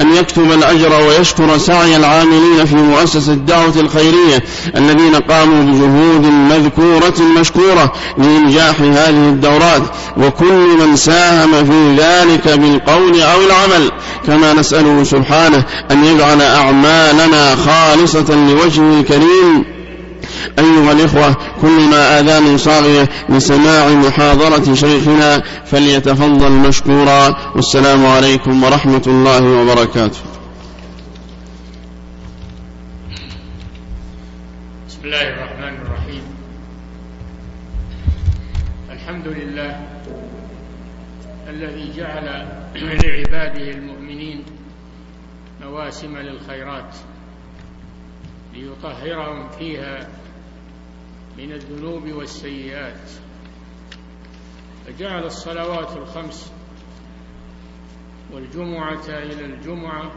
أن يكتب الأجر ويشكر سعي العاملين في مؤسسة الدعوة الخيرية الذين قاموا بجهود مذكورة مشكورة لإنجاح هذه الدورات وكل من ساهم في ذلك بالقول أو العمل. كما نسأله سبحانه أن يجعل أعمالنا خالصة لوجهه الكريم. أيها الإخوة كل ما آذان صاغية لسماع محاضرة شيخنا فليتفضل مشكورا. والسلام عليكم ورحمة الله وبركاته. بسم الله الرحمن الرحيم. الحمد لله الذي جعل لعباده المؤمنين مواسم للخيرات ليطهرهم فيها من الذنوب والسيئات. فجعل الصلوات الخمس والجمعة إلى الجمعة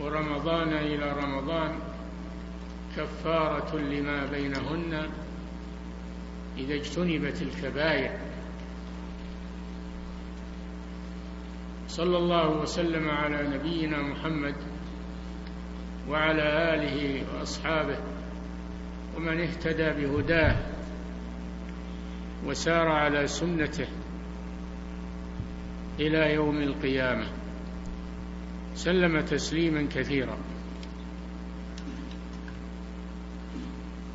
ورمضان إلى رمضان كفارة لما بينهن إذا اجتنبت الكبائر. صلى الله وسلم على نبينا محمد وعلى آله وأصحابه ومن اهتدى بهداه وسار على سنته إلى يوم القيامة. سلم تسليما كثيرا.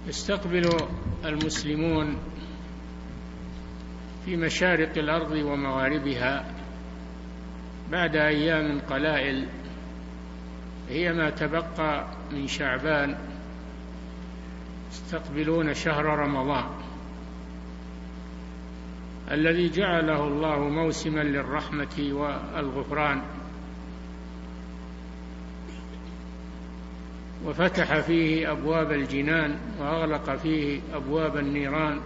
يستقبل المسلمون في مشارق الأرض ومغاربها بعد أيام قلائل هي ما تبقى من شعبان يستقبلون شهر رمضان. الذي جعله الله موسما للرحمة والغفران. وفتح فيه أبواب الجنان وأغلق فيه أبواب النيران.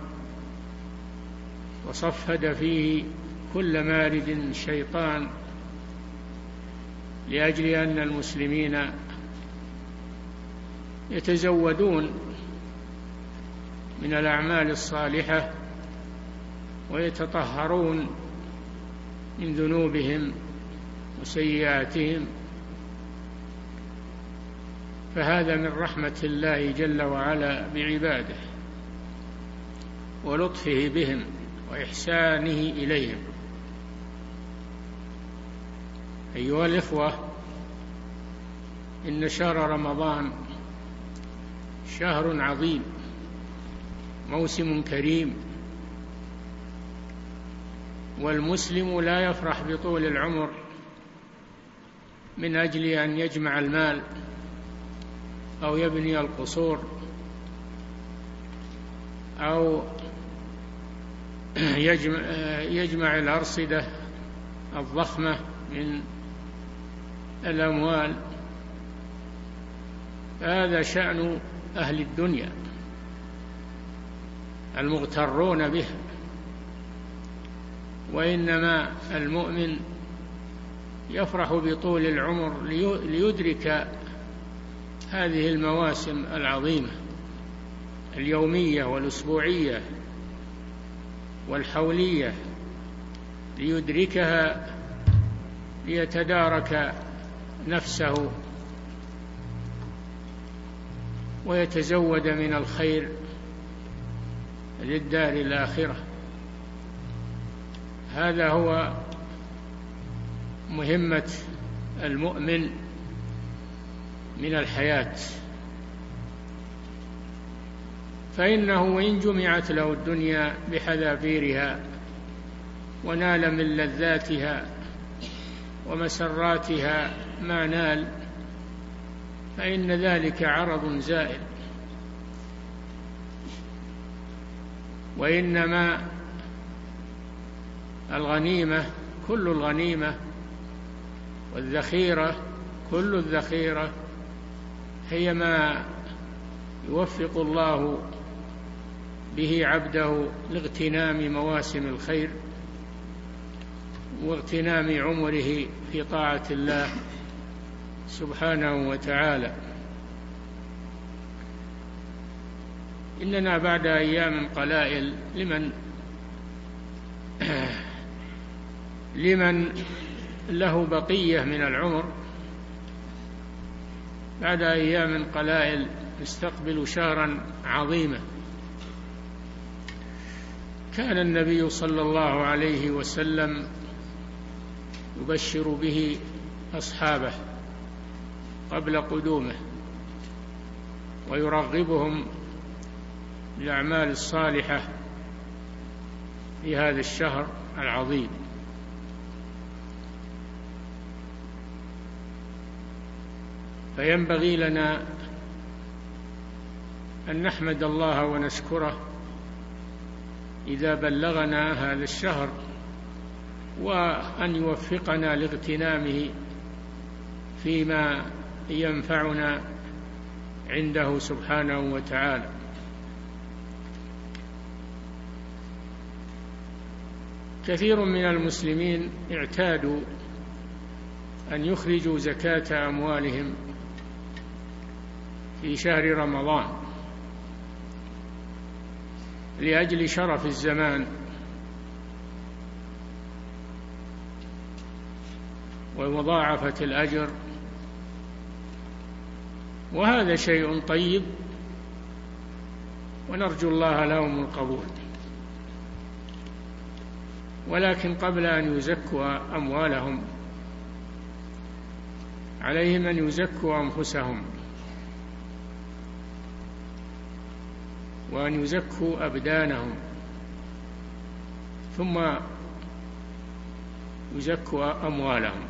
وصفد فيه كل مارد شيطان. لأجل أن المسلمين يتزودون من الأعمال الصالحة ويتطهرون من ذنوبهم وسيئاتهم. فهذا من رحمة الله جل وعلا بعباده ولطفه بهم وإحسانه إليهم. أيها الإخوة إن شهر رمضان شهر عظيم. موسم كريم. والمسلم لا يفرح بطول العمر من أجل أن يجمع المال أو يبني القصور أو يجمع, يجمع الأرصدة الضخمة من الأموال. هذا شأن أهل الدنيا. المغترون به وإنما المؤمن يفرح بطول العمر ليدرك هذه المواسم العظيمة اليومية والأسبوعية والحولية ليدركها ليتدارك نفسه ويتزود من الخير للدار الآخرة. هذا هو مهمة المؤمن من الحياة. فإنه إن جمعت له الدنيا بحذافيرها ونال من لذاتها ومسراتها ما نال فإن ذلك عرض زائل. وإنما الغنيمة كل الغنيمة والذخيرة كل الذخيرة هي ما يوفق الله به عبده لاغتنام مواسم الخير واغتنام عمره في طاعة الله سبحانه وتعالى. إننا بعد أيام قلائل لمن؟ لمن له بقية من العمر. بعد أيام قلائل يستقبل شهرا عظيما. كان النبي صلى الله عليه وسلم يبشر به أصحابه قبل قدومه ويرغبهم بالأعمال الصالحة في هذا الشهر العظيم. فينبغي لنا أن نحمد الله ونشكره إذا بلغنا هذا الشهر وأن يوفقنا لاغتنامه فيما ينفعنا عنده سبحانه وتعالى. كثير من المسلمين اعتادوا أن يخرجوا زكاة أموالهم في شهر رمضان لأجل شرف الزمان ومضاعفة الأجر. وهذا شيء طيب ونرجو الله لهم القبول. ولكن قبل أن يزكوا أموالهم عليهم أن يزكوا أنفسهم وأن يزكوا أبدانهم ثم يزكوا أموالهم.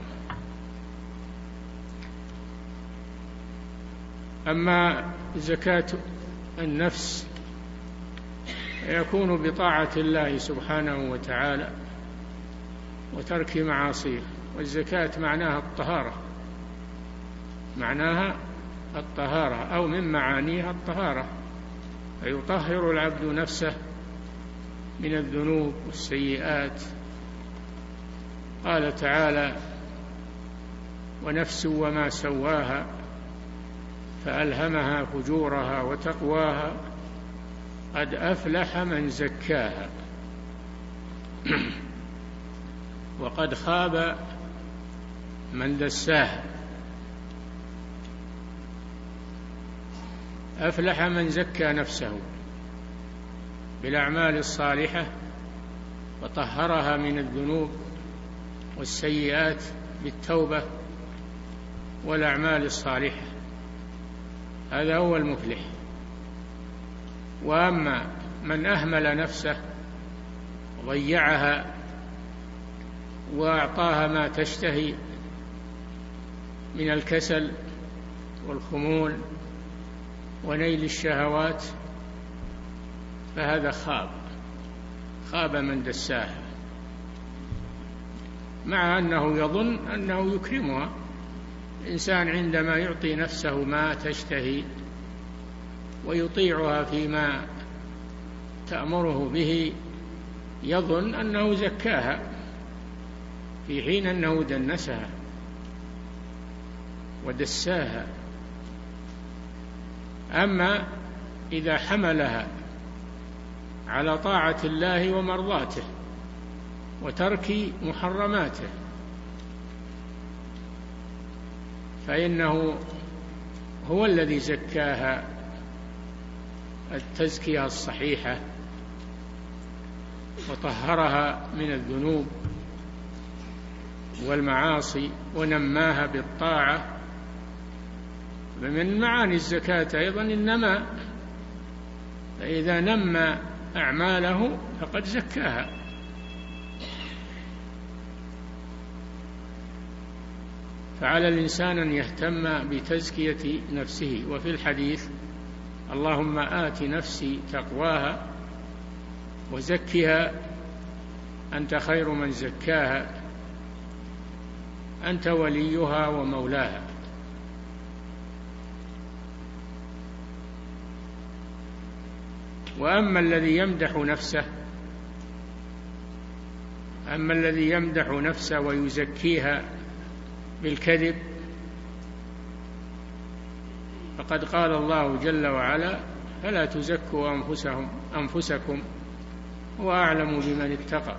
أما زكاة النفس يكون بطاعة الله سبحانه وتعالى وترك معاصيه والزكاة معناها الطهارة. معناها الطهارة أو من معانيها الطهارة. فيطهر العبد نفسه من الذنوب والسيئات. قال تعالى ونفس وما سواها فألهمها فجورها وتقواها قد أفلح من زكاها. وقد خاب من دساها أفلح من زكى نفسه بالأعمال الصالحة وطهرها من الذنوب والسيئات بالتوبة والأعمال الصالحة. هذا هو المفلح. وأما من أهمل نفسه ضيعها وأعطاها ما تشتهي من الكسل والخمول ونيل الشهوات فهذا خاب خاب من دساها مع أنه يظن أنه يكرمها. الإنسان عندما يعطي نفسه ما تشتهي ويطيعها فيما تأمره به يظن أنه زكاها. في حين أنه دنسها ودساها. أما إذا حملها على طاعة الله ومرضاته وترك محرماته فإنه هو الذي زكاها التزكية الصحيحة وطهرها من الذنوب. والمعاصي ونماها بالطاعة. من معاني الزكاة أيضا النماء فإذا نمى أعماله فقد زكاها. فعلى الإنسان أن يهتم بتزكية نفسه. وفي الحديث اللهم آت نفسي تقواها وزكها أنت خير من زكاها. أنت وليها ومولاها. وأما الذي يمدح نفسه أما الذي يمدح نفسه ويزكيها بالكذب فقد قال الله جل وعلا فلا تزكوا انفسهم أنفسكم هو أعلم بمن اتقى.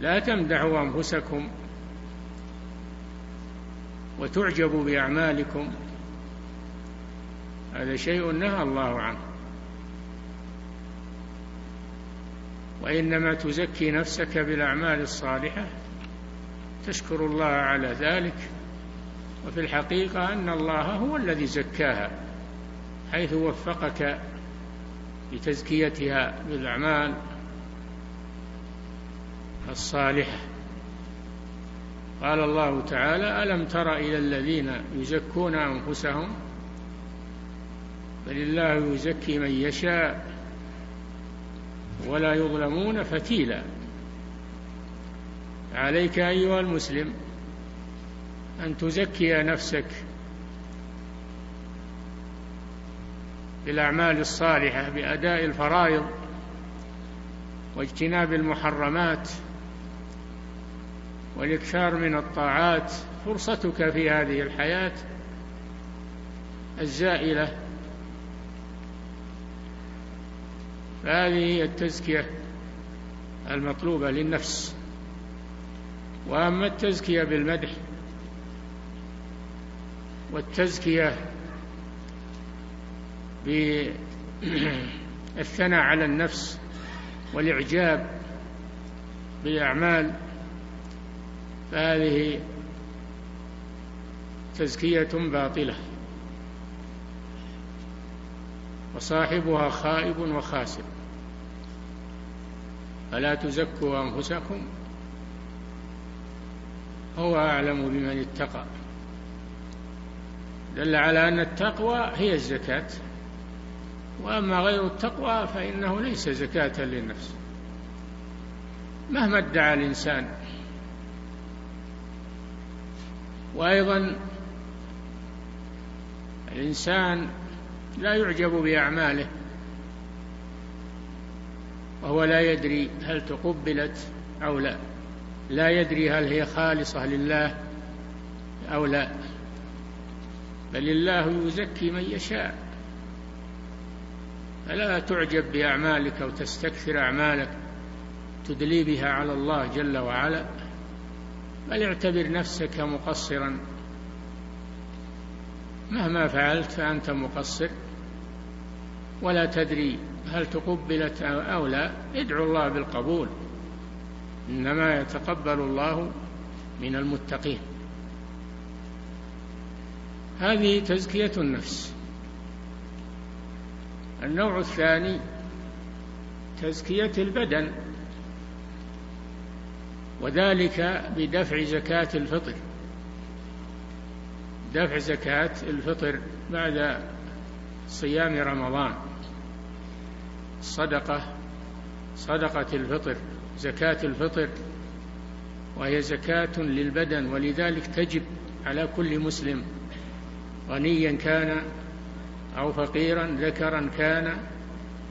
لا تمدحوا أنفسكم وتعجب بأعمالكم. هذا شيء نهى الله عنه. وإنما تزكي نفسك بالأعمال الصالحة. تشكر الله على ذلك. وفي الحقيقة أن الله هو الذي زكاها حيث وفقك لتزكيتها بالأعمال الصالحة. قال الله تعالى ألم تر إلى الذين يزكون أنفسهم؟ بل الله يزكي من يشاء ولا يظلمون فتيلا. عليك أيها المسلم أن تزكي نفسك بالأعمال الصالحة بأداء الفرائض واجتناب المحرمات والإكثار من الطاعات فرصتك في هذه الحياة الزائلة. فهذه هي التزكية المطلوبة للنفس. وأما التزكية بالمدح والتزكية بالثناء على النفس والإعجاب بالأعمال فهذه تزكية باطلة. وصاحبها خائب وخاسر. فلا تزكوا أنفسكم. هو أعلم بمن اتقى. دل على أن التقوى هي الزكاة. وأما غير التقوى فإنه ليس زكاة للنفس. مهما ادعى الإنسان وأيضا الإنسان لا يعجب بأعماله وهو لا يدري هل تقبلت أو لا لا يدري هل هي خالصة لله أو لا بل الله يزكي من يشاء. فلا تعجب بأعمالك أو تستكثر أعمالك تدلي بها على الله جل وعلا. بل اعتبر نفسك مقصرا. مهما فعلت فأنت مقصر ولا تدري هل تقبلت أو لا ادعو الله بالقبول. إنما يتقبل الله من المتقين. هذه تزكية النفس. النوع الثاني تزكية البدن. وذلك بدفع زكاة الفطر. دفع زكاة الفطر بعد صيام رمضان. صدقة صدقة الفطر زكاة الفطر وهي زكاة للبدن ولذلك تجب على كل مسلم غنيا كان أو فقيرا ذكرا كان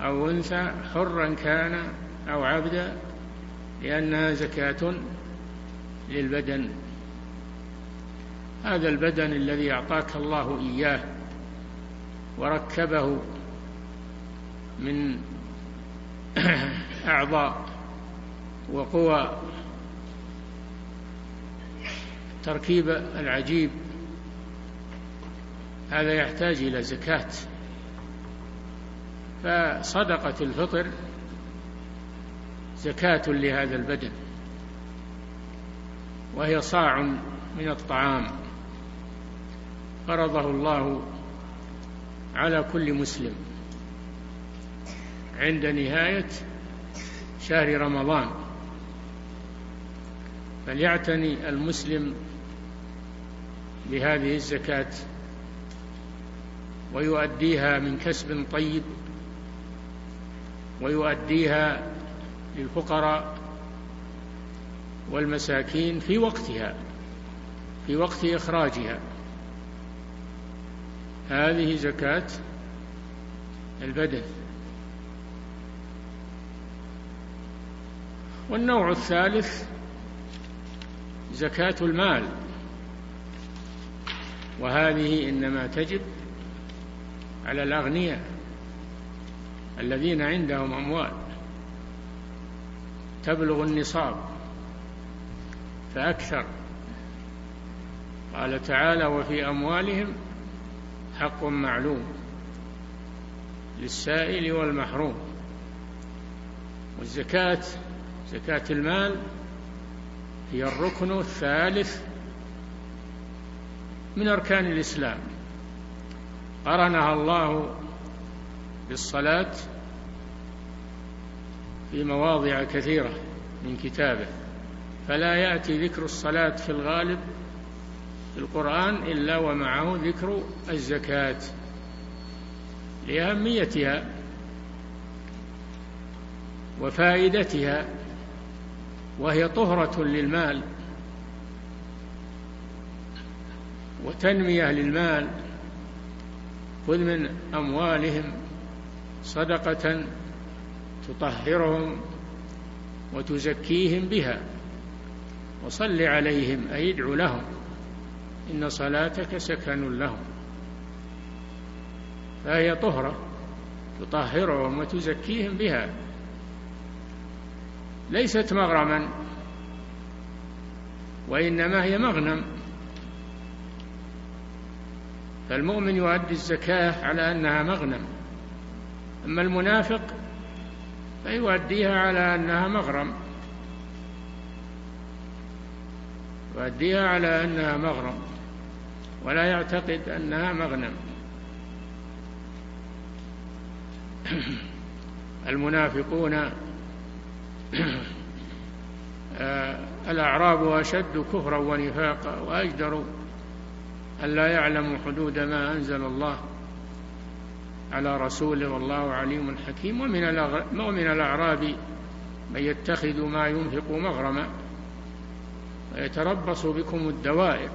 أو أنثى حرا كان أو عبدا لأنها زكاة للبدن. هذا البدن الذي أعطاك الله إياه وركبه من أعضاء وقوى التركيب العجيب هذا يحتاج إلى زكاة. فصدقة الفطر زكاة لهذا البدن. وهي صاع من الطعام. فرضه الله على كل مسلم. عند نهاية شهر رمضان. فليعتني المسلم بهذه الزكاة ويؤديها من كسب طيب ويؤديها للفقراء والمساكين في وقتها في وقت إخراجها. هذه زكاة البدن. والنوع الثالث زكاة المال. وهذه إنما تجب على الأغنياء الذين عندهم أموال. تبلغ النصاب فأكثر. قال تعالى وفي أموالهم حق معلوم للسائل والمحروم. والزكاة زكاة المال هي الركن الثالث من أركان الإسلام. قرنها الله بالصلاة في مواضع كثيرة من كتابه فلا يأتي ذكر الصلاة في الغالب في القرآن إلا ومعه ذكر الزكاة لأهميتها وفائدتها وهي طهرة للمال وتنمية للمال خذ من أموالهم صدقة تطهرهم وتزكيهم بها. وصل عليهم أي ادع لهم إن صلاتك سكن لهم. فهي طهرة تطهرهم وتزكيهم بها. ليست مغرما وإنما هي مغنم. فالمؤمن يؤدي الزكاة على أنها مغنم. أما المنافق فيؤديها على أنها مغرم. يؤديها على أنها مغرم. ولا يعتقد أنها مغنم. المنافقون آه، الأعراب أشد كفرا ونفاقا وأجدر أن لا يعلموا حدود ما أنزل الله. على رسوله والله عليم حكيم ومن ومن الأعراب من يتخذ ما ينفق مغرما ويتربص بكم الدوائر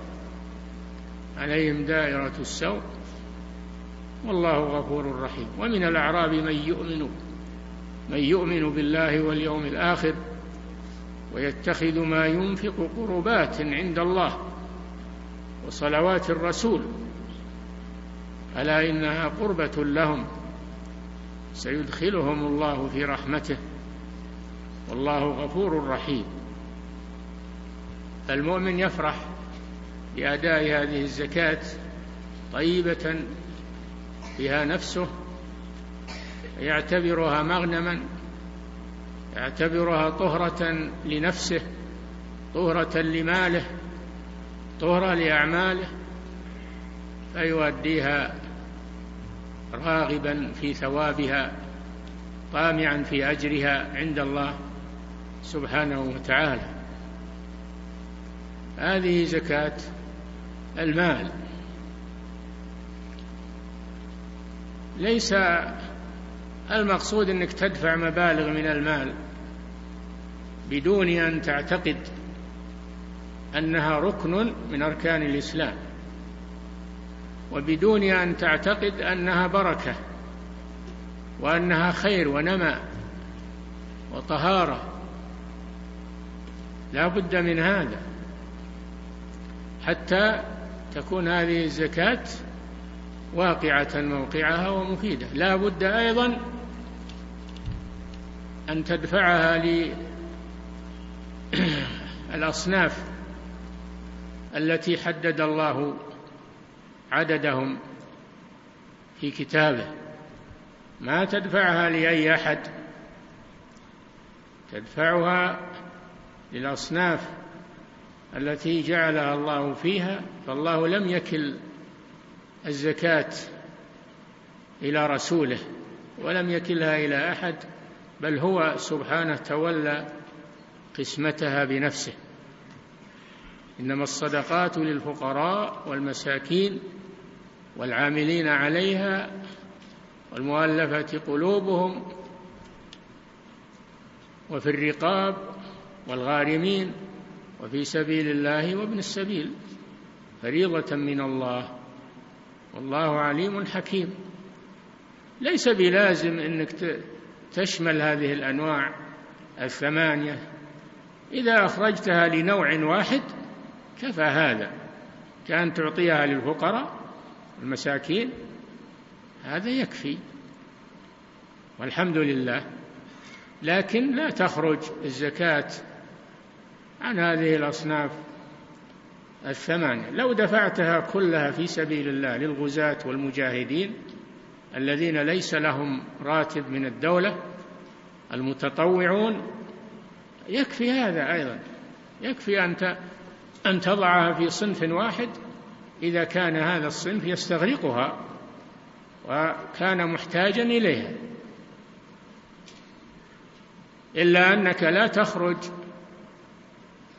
عليهم دائرة السوء والله غفور رحيم. ومن الأعراب من يؤمن من يؤمن بالله واليوم الآخر ويتخذ ما ينفق قربات عند الله وصلوات الرسول ألا إنها قربة لهم سيدخلهم الله في رحمته والله غفور رحيم. المؤمن يفرح بأداء هذه الزكاة طيبة بها نفسه يعتبرها مغنما يعتبرها طهرة لنفسه طهرة لماله طهرة لأعماله فيؤديها راغبا في ثوابها طامعا في أجرها عند الله سبحانه وتعالى. هذه زكاة المال. ليس المقصود إنك تدفع مبالغ من المال بدون أن تعتقد أنها ركن من أركان الإسلام. وبدون أن تعتقد أنها بركة وأنها خير ونماء وطهارة. لا بد من هذا. حتى تكون هذه الزكاة واقعة موقعها ومفيدة. لا بد أيضا أن تدفعها للأصناف التي حدد الله عددهم في كتابه. ما تدفعها لأي أحد. تدفعها للأصناف التي جعلها الله فيها فالله لم يكل الزكاة إلى رسوله ولم يكلها إلى أحد بل هو سبحانه تولى قسمتها بنفسه. إنما الصدقات للفقراء والمساكين والعاملين عليها والمؤلفة قلوبهم وفي الرقاب والغارمين وفي سبيل الله وابن السبيل فريضة من الله. والله عليم حكيم. ليس بلازم إنك تشمل هذه الأنواع الثمانية. إذا أخرجتها لنوع واحد كفى هذا كأن تعطيها للفقراء المساكين هذا يكفي. والحمد لله. لكن لا تخرج الزكاة عن هذه الأصناف الثمانية. لو دفعتها كلها في سبيل الله للغزاة والمجاهدين الذين ليس لهم راتب من الدولة المتطوعون يكفي هذا أيضا. يكفي أن أن تضعها في صنف واحد إذا كان هذا الصنف يستغرقها وكان محتاجا إليها. إلا أنك لا تخرج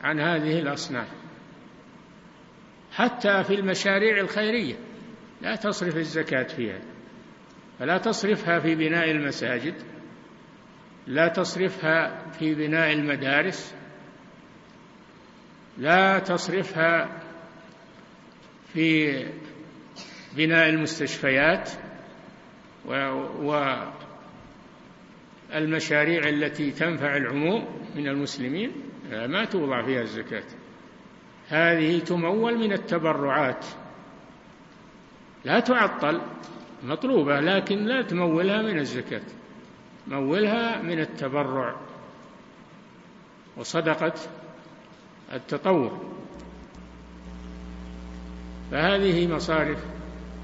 عن هذه الأصناف. حتى في المشاريع الخيرية لا تصرف الزكاة فيها فلا تصرفها في بناء المساجد لا تصرفها في بناء المدارس لا تصرفها في بناء المستشفيات والمشاريع التي تنفع العموم من المسلمين ما توضع فيها الزكاة. هذه تمول من التبرعات. لا تعطل مطلوبة لكن لا تمولها من الزكاة. مولها من التبرع. وصدقة التطوع فهذه مصارف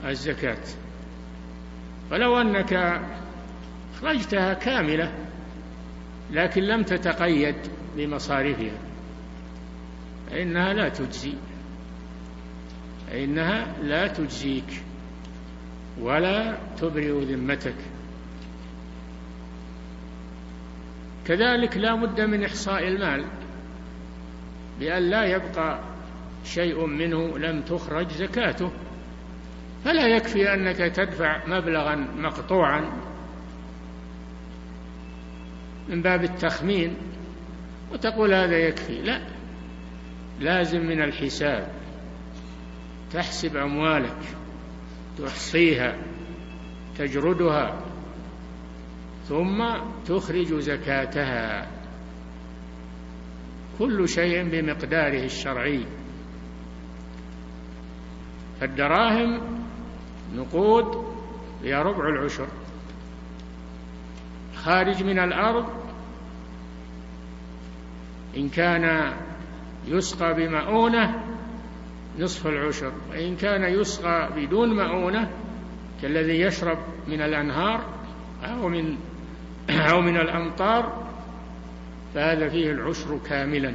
الزكاة. ولو أنك أخرجتها كاملة لكن لم تتقيد بمصاريفها فإنها لا تجزي. فإنها لا تجزيك ولا تبرئ ذمتك. كذلك لا بد من إحصاء المال بأن لا يبقى شيء منه لم تخرج زكاته. فلا يكفي أنك تدفع مبلغا مقطوعا من باب التخمين وتقول هذا يكفي. لا لازم من الحساب. تحسب أموالك تحصيها تجردها ثم تخرج زكاتها. كل شيء بمقداره الشرعي. فالدراهم نقود هي ربع العشر. خارج من الأرض إن كان يسقى بمؤونة نصف العشر وإن كان يسقى بدون مؤونة كالذي يشرب من الأنهار أو من أو من الأمطار فهذا فيه العشر كاملا.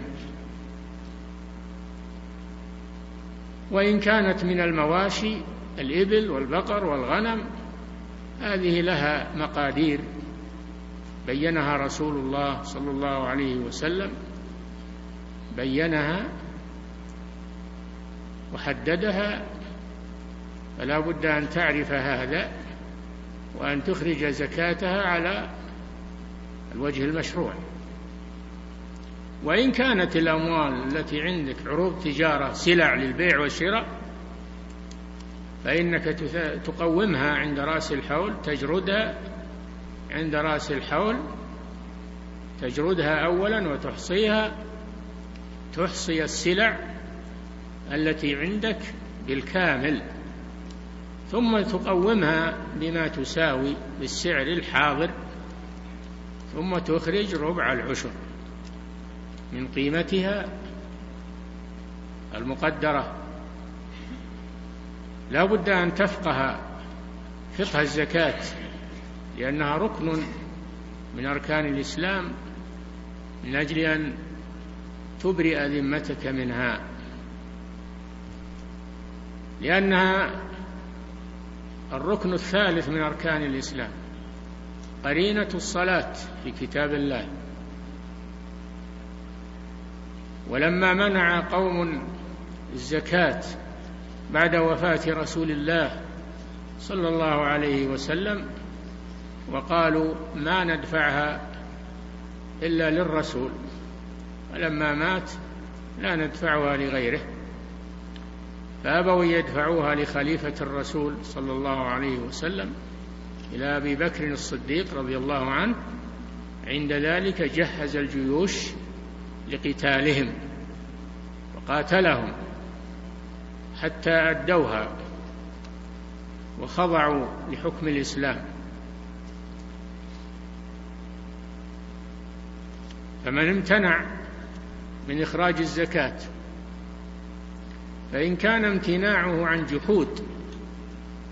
وإن كانت من المواشي الإبل والبقر والغنم هذه لها مقادير. بينها رسول الله صلى الله عليه وسلم بينها وحددها. فلا بد أن تعرف هذا وأن تخرج زكاتها على الوجه المشروع. وإن كانت الأموال التي عندك عروض تجارة سلع للبيع والشراء فإنك تقومها عند رأس الحول تجردها عند رأس الحول تجردها أولا وتحصيها تحصي السلع التي عندك بالكامل ثم تقومها بما تساوي بالسعر الحاضر ثم تخرج ربع العشر. من قيمتها المقدرة. لا بد أن تفقه فقه الزكاة لأنها ركن من أركان الإسلام من أجل أن تبرئ ذمتك منها. لأنها الركن الثالث من أركان الإسلام قرينة الصلاة في كتاب الله. ولما منع قوم الزكاة بعد وفاة رسول الله صلى الله عليه وسلم وقالوا ما ندفعها إلا للرسول ولما مات لا ندفعها لغيره فأبوا يدفعوها لخليفة الرسول صلى الله عليه وسلم إلى أبي بكر الصديق رضي الله عنه عند ذلك جهز الجيوش لقتالهم وقاتلهم حتى أدوها وخضعوا لحكم الإسلام. فمن امتنع من إخراج الزكاة فإن كان امتناعه عن جحود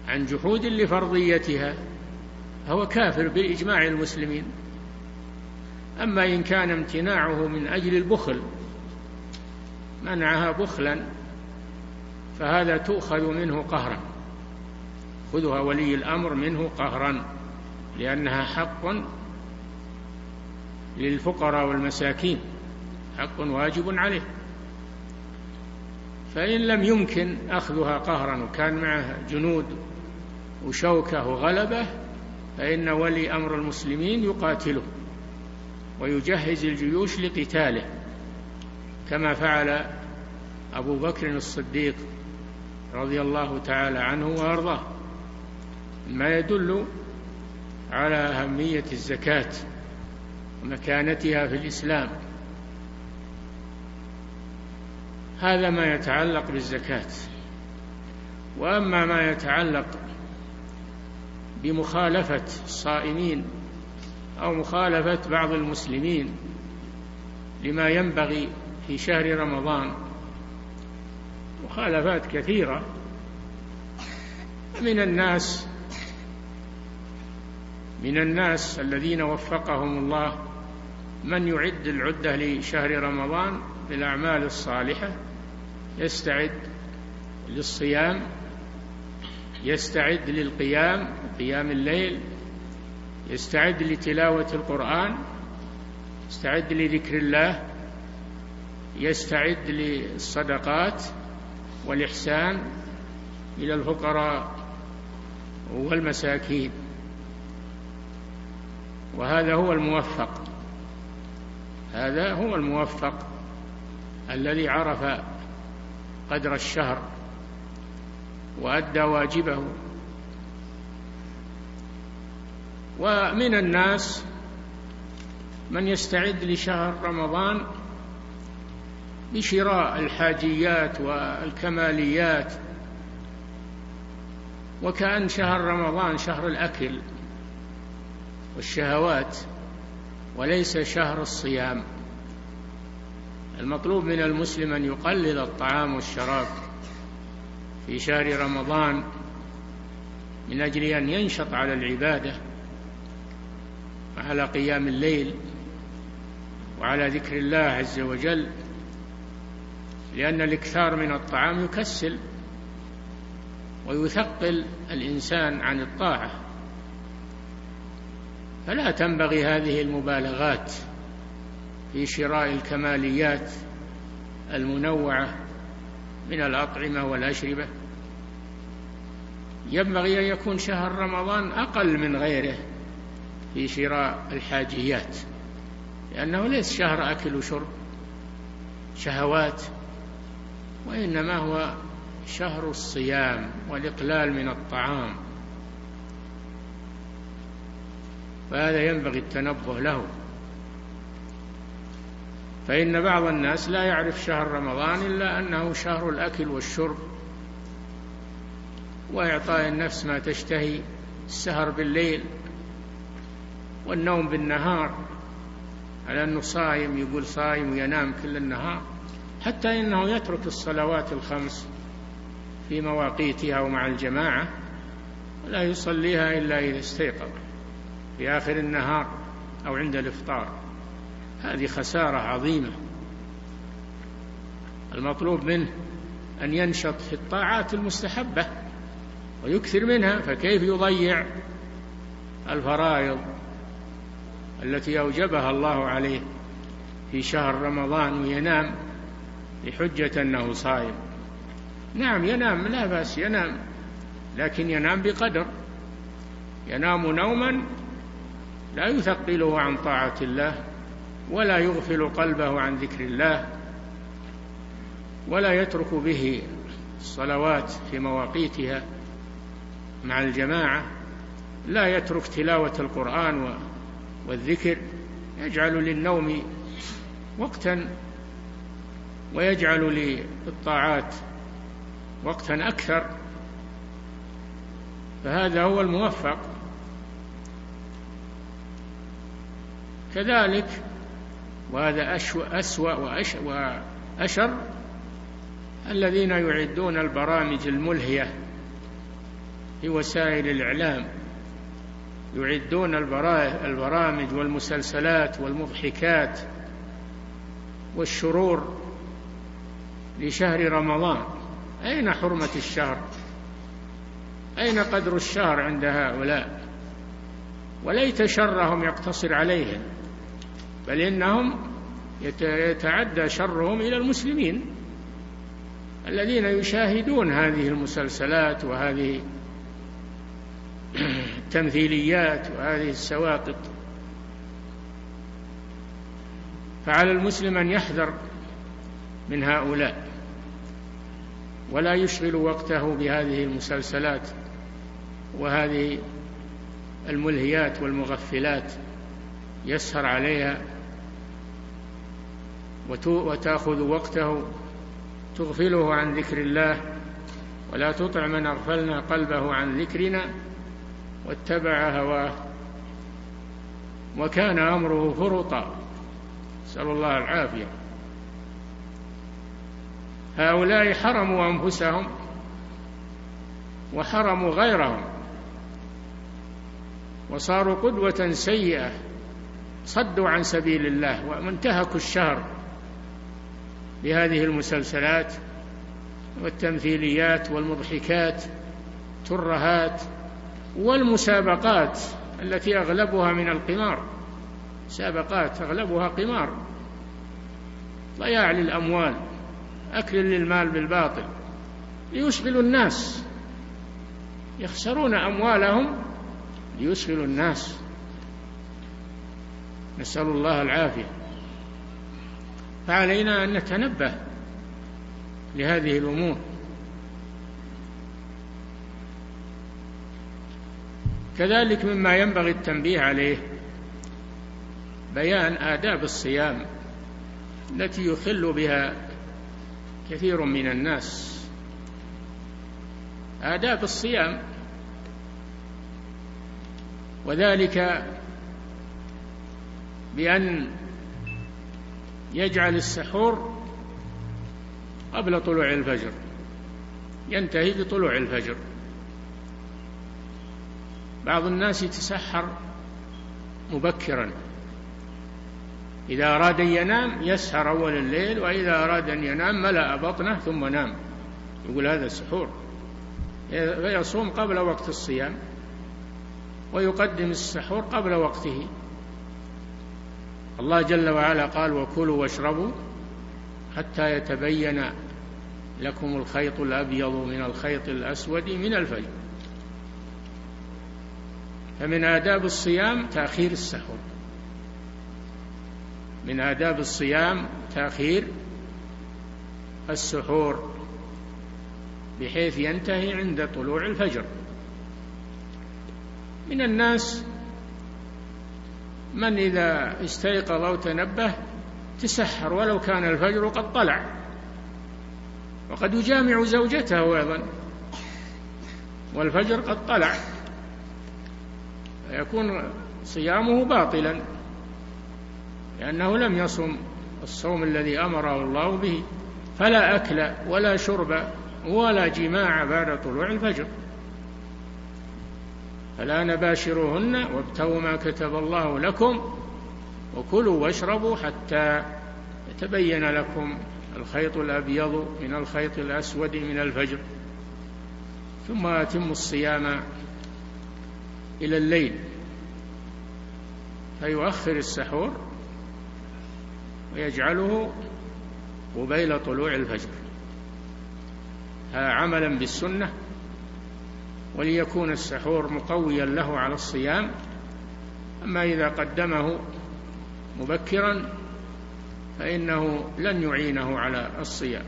عن جحود لفرضيتها فهو كافر بإجماع المسلمين. أما إن كان امتناعه من أجل البخل منعها بخلا فهذا تؤخذ منه قهرا. خذها ولي الأمر منه قهرا لأنها حق للفقراء والمساكين حق واجب عليه. فإن لم يمكن أخذها قهرا وكان معه جنود وشوكة وغلبة فإن ولي أمر المسلمين يقاتله. ويجهز الجيوش لقتاله كما فعل أبو بكر الصديق رضي الله تعالى عنه وأرضاه. ما يدل على أهمية الزكاة ومكانتها في الإسلام. هذا ما يتعلق بالزكاة. وأما ما يتعلق بمخالفة الصائمين أو مخالفة بعض المسلمين لما ينبغي في شهر رمضان. مخالفات كثيرة من الناس من الناس الذين وفقهم الله من يعد العدة لشهر رمضان بالأعمال الصالحة يستعد للصيام يستعد للقيام قيام الليل يستعد لتلاوة القرآن يستعد لذكر الله يستعد للصدقات والإحسان إلى الفقراء والمساكين. وهذا هو الموفق. هذا هو الموفق الذي عرف قدر الشهر وأدى واجبه. ومن الناس من يستعد لشهر رمضان بشراء الحاجيات والكماليات وكأن شهر رمضان شهر الأكل والشهوات وليس شهر الصيام. المطلوب من المسلم أن يقلل الطعام والشراب في شهر رمضان من أجل أن ينشط على العبادة وعلى قيام الليل وعلى ذكر الله عز وجل لأن الإكثار من الطعام يكسل ويثقل الإنسان عن الطاعة. فلا تنبغي هذه المبالغات في شراء الكماليات المنوعة من الأطعمة والأشربة. ينبغي أن يكون شهر رمضان أقل من غيره. في شراء الحاجيات لأنه ليس شهر أكل وشرب شهوات وإنما هو شهر الصيام والإقلال من الطعام. فهذا ينبغي التنبه له. فإن بعض الناس لا يعرف شهر رمضان إلا أنه شهر الأكل والشرب وإعطاء النفس ما تشتهي السهر بالليل والنوم بالنهار على أنه صايم يقول صايم وينام كل النهار حتى إنه يترك الصلوات الخمس في مواقيتها ومع الجماعة ولا يصليها إلا إذا استيقظ في آخر النهار أو عند الإفطار. هذه خسارة عظيمة. المطلوب منه أن ينشط في الطاعات المستحبة ويكثر منها فكيف يضيع الفرائض التي أوجبها الله عليه في شهر رمضان وينام بحجة أنه صائم. نعم ينام لا بأس ينام لكن ينام بقدر. ينام نوما لا يثقله عن طاعة الله ولا يغفل قلبه عن ذكر الله ولا يترك به الصلوات في مواقيتها مع الجماعة. لا يترك تلاوة القرآن والذكر يجعل للنوم وقتا ويجعل للطاعات وقتا أكثر فهذا هو الموفق. كذلك وهذا أسوأ وأشر الذين يعدون البرامج الملهية في وسائل الإعلام. يعدون البرامج والمسلسلات والمضحكات والشرور لشهر رمضان. أين حرمة الشهر؟ أين قدر الشهر عند هؤلاء؟ وليت شرهم يقتصر عليهم بل إنهم يتعدى شرهم إلى المسلمين الذين يشاهدون هذه المسلسلات وهذه التمثيليات وهذه السواقط. فعلى المسلم أن يحذر من هؤلاء ولا يشغل وقته بهذه المسلسلات وهذه الملهيات والمغفلات. يسهر عليها وتأخذ وقته تغفله عن ذكر الله ولا تطع من أغفلنا قلبه عن ذكرنا. واتبع هواه. وكان أمره فرطا. نسأل الله العافية. هؤلاء حرموا أنفسهم وحرموا غيرهم. وصاروا قدوة سيئة. صدوا عن سبيل الله. وانتهكوا الشهر بهذه المسلسلات والتمثيليات والمضحكات ترهات. والمسابقات التي أغلبها من القمار. مسابقات أغلبها قمار. ضياع للأموال أكل للمال بالباطل. ليشغلوا الناس. يخسرون أموالهم ليشغلوا الناس. نسأل الله العافية. فعلينا أن نتنبه لهذه الأمور. كذلك مما ينبغي التنبيه عليه بيان آداب الصيام التي يخل بها كثير من الناس. آداب الصيام وذلك بأن يجعل السحور قبل طلوع الفجر ينتهي بطلوع الفجر. بعض الناس يتسحر مبكرا. إذا أراد أن ينام يسهر أول الليل وإذا أراد أن ينام ملأ بطنه ثم نام. يقول هذا السحور فيصوم قبل وقت الصيام ويقدم السحور قبل وقته. الله جل وعلا قال وكلوا واشربوا حتى يتبين لكم الخيط الأبيض من الخيط الأسود من الفجر. فمن آداب الصيام تأخير السحور من آداب الصيام تأخير السحور بحيث ينتهي عند طلوع الفجر. من الناس من إذا استيقظ أو تنبه تسحر ولو كان الفجر قد طلع. وقد يجامع زوجته أيضا والفجر قد طلع. فيكون صيامه باطلا لأنه لم يصم الصوم الذي أمره الله به. فلا أكل ولا شرب ولا جماع بعد طلوع الفجر. فلا نباشروهن وابتغوا ما كتب الله لكم وكلوا واشربوا حتى يتبين لكم الخيط الأبيض من الخيط الأسود من الفجر. ثم أتموا الصيام إلى الليل. فيؤخر السحور ويجعله قبيل طلوع الفجر. عملا بالسنة وليكون السحور مقويا له على الصيام. أما إذا قدمه مبكرا فإنه لن يعينه على الصيام.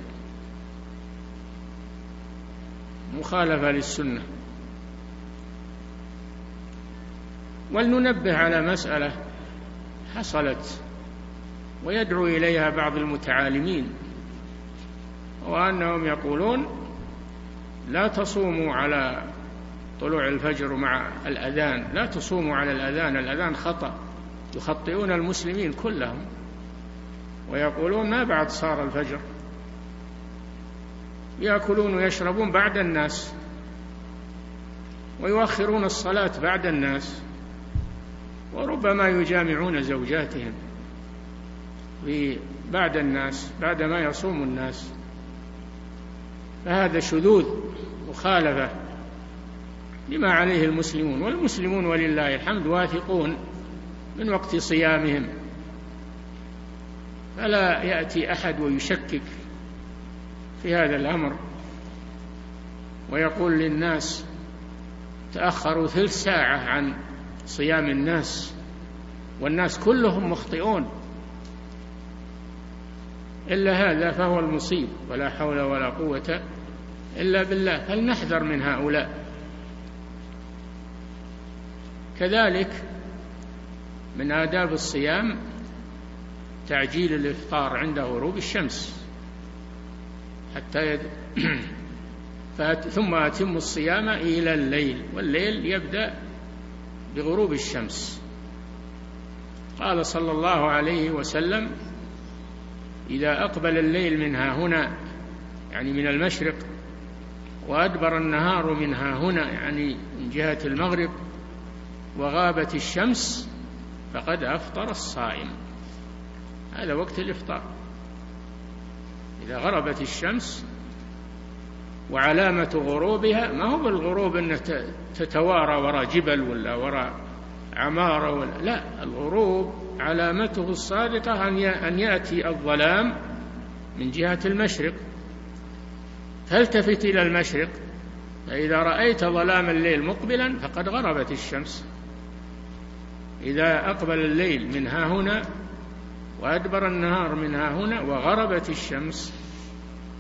مخالفة للسنة. ولننبه على مسألة حصلت ويدعو إليها بعض المتعالمين وأنهم يقولون لا تصوموا على طلوع الفجر مع الأذان لا تصوموا على الأذان الأذان خطأ يخطئون المسلمين كلهم ويقولون ما بعد صار الفجر؟ يأكلون ويشربون بعد الناس ويؤخرون الصلاة بعد الناس. وربما يجامعون زوجاتهم. بعد الناس بعد ما يصوم الناس فهذا شذوذ مخالفة لما عليه المسلمون. والمسلمون ولله الحمد واثقون من وقت صيامهم. فلا يأتي أحد ويشكك في هذا الأمر ويقول للناس تأخروا ثلث ساعة عن صيام الناس والناس كلهم مخطئون. إلا هذا فهو المصيب ولا حول ولا قوة إلا بالله. فلنحذر من هؤلاء. كذلك من آداب الصيام تعجيل الإفطار عند غروب الشمس. حتى يد... ثم أتم الصيام إلى الليل والليل يبدأ بغروب الشمس. قال صلى الله عليه وسلم إذا أقبل الليل منها هنا يعني من المشرق وأدبر النهار منها هنا يعني من جهة المغرب وغابت الشمس فقد أفطر الصائم. هذا وقت الإفطار. إذا غربت الشمس وعلامة غروبها ما هو بالغروب أن تتوارى وراء جبل ولا وراء عمارة ولا لا الغروب علامته الصادقة أن يأتي الظلام من جهة المشرق. فالتفت إلى المشرق فإذا رأيت ظلام الليل مقبلا فقد غربت الشمس. إذا أقبل الليل من ها هنا وأدبر النهار من ها هنا وغربت الشمس.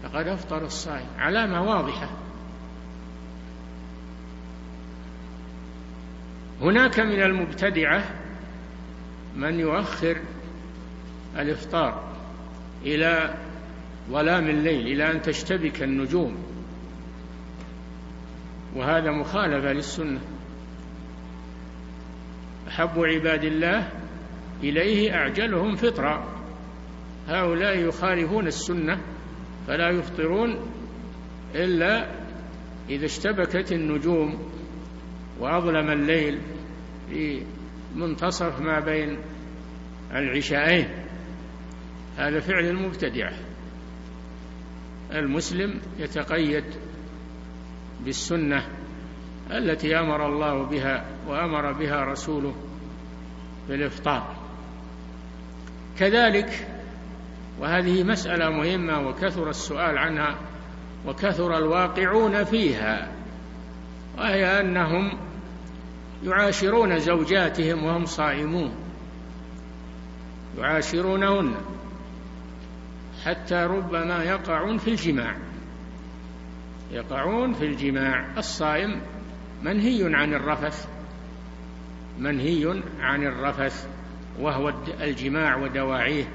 فقد أفطر الصائم. علامة واضحة. هناك من المبتدعة من يؤخر الإفطار إلى ظلام الليل إلى أن تشتبك النجوم. وهذا مخالفة للسنة. أحب عباد الله إليه أعجلهم فطرا هؤلاء يخالفون السنة فلا يفطرون إلا إذا اشتبكت النجوم وأظلم الليل في منتصف ما بين العشاءين هذا فعل المبتدعة المسلم يتقيد بالسنة التي أمر الله بها وأمر بها رسوله بالإفطار. كذلك وهذه مسألة مهمة وكثر السؤال عنها وكثر الواقعون فيها وهي أنهم يعاشرون زوجاتهم وهم صائمون. يعاشرونهن حتى ربما يقعون في الجماع. يقعون في الجماع. الصائم منهي عن الرفث منهي عن الرفث وهو الجماع ودواعيه.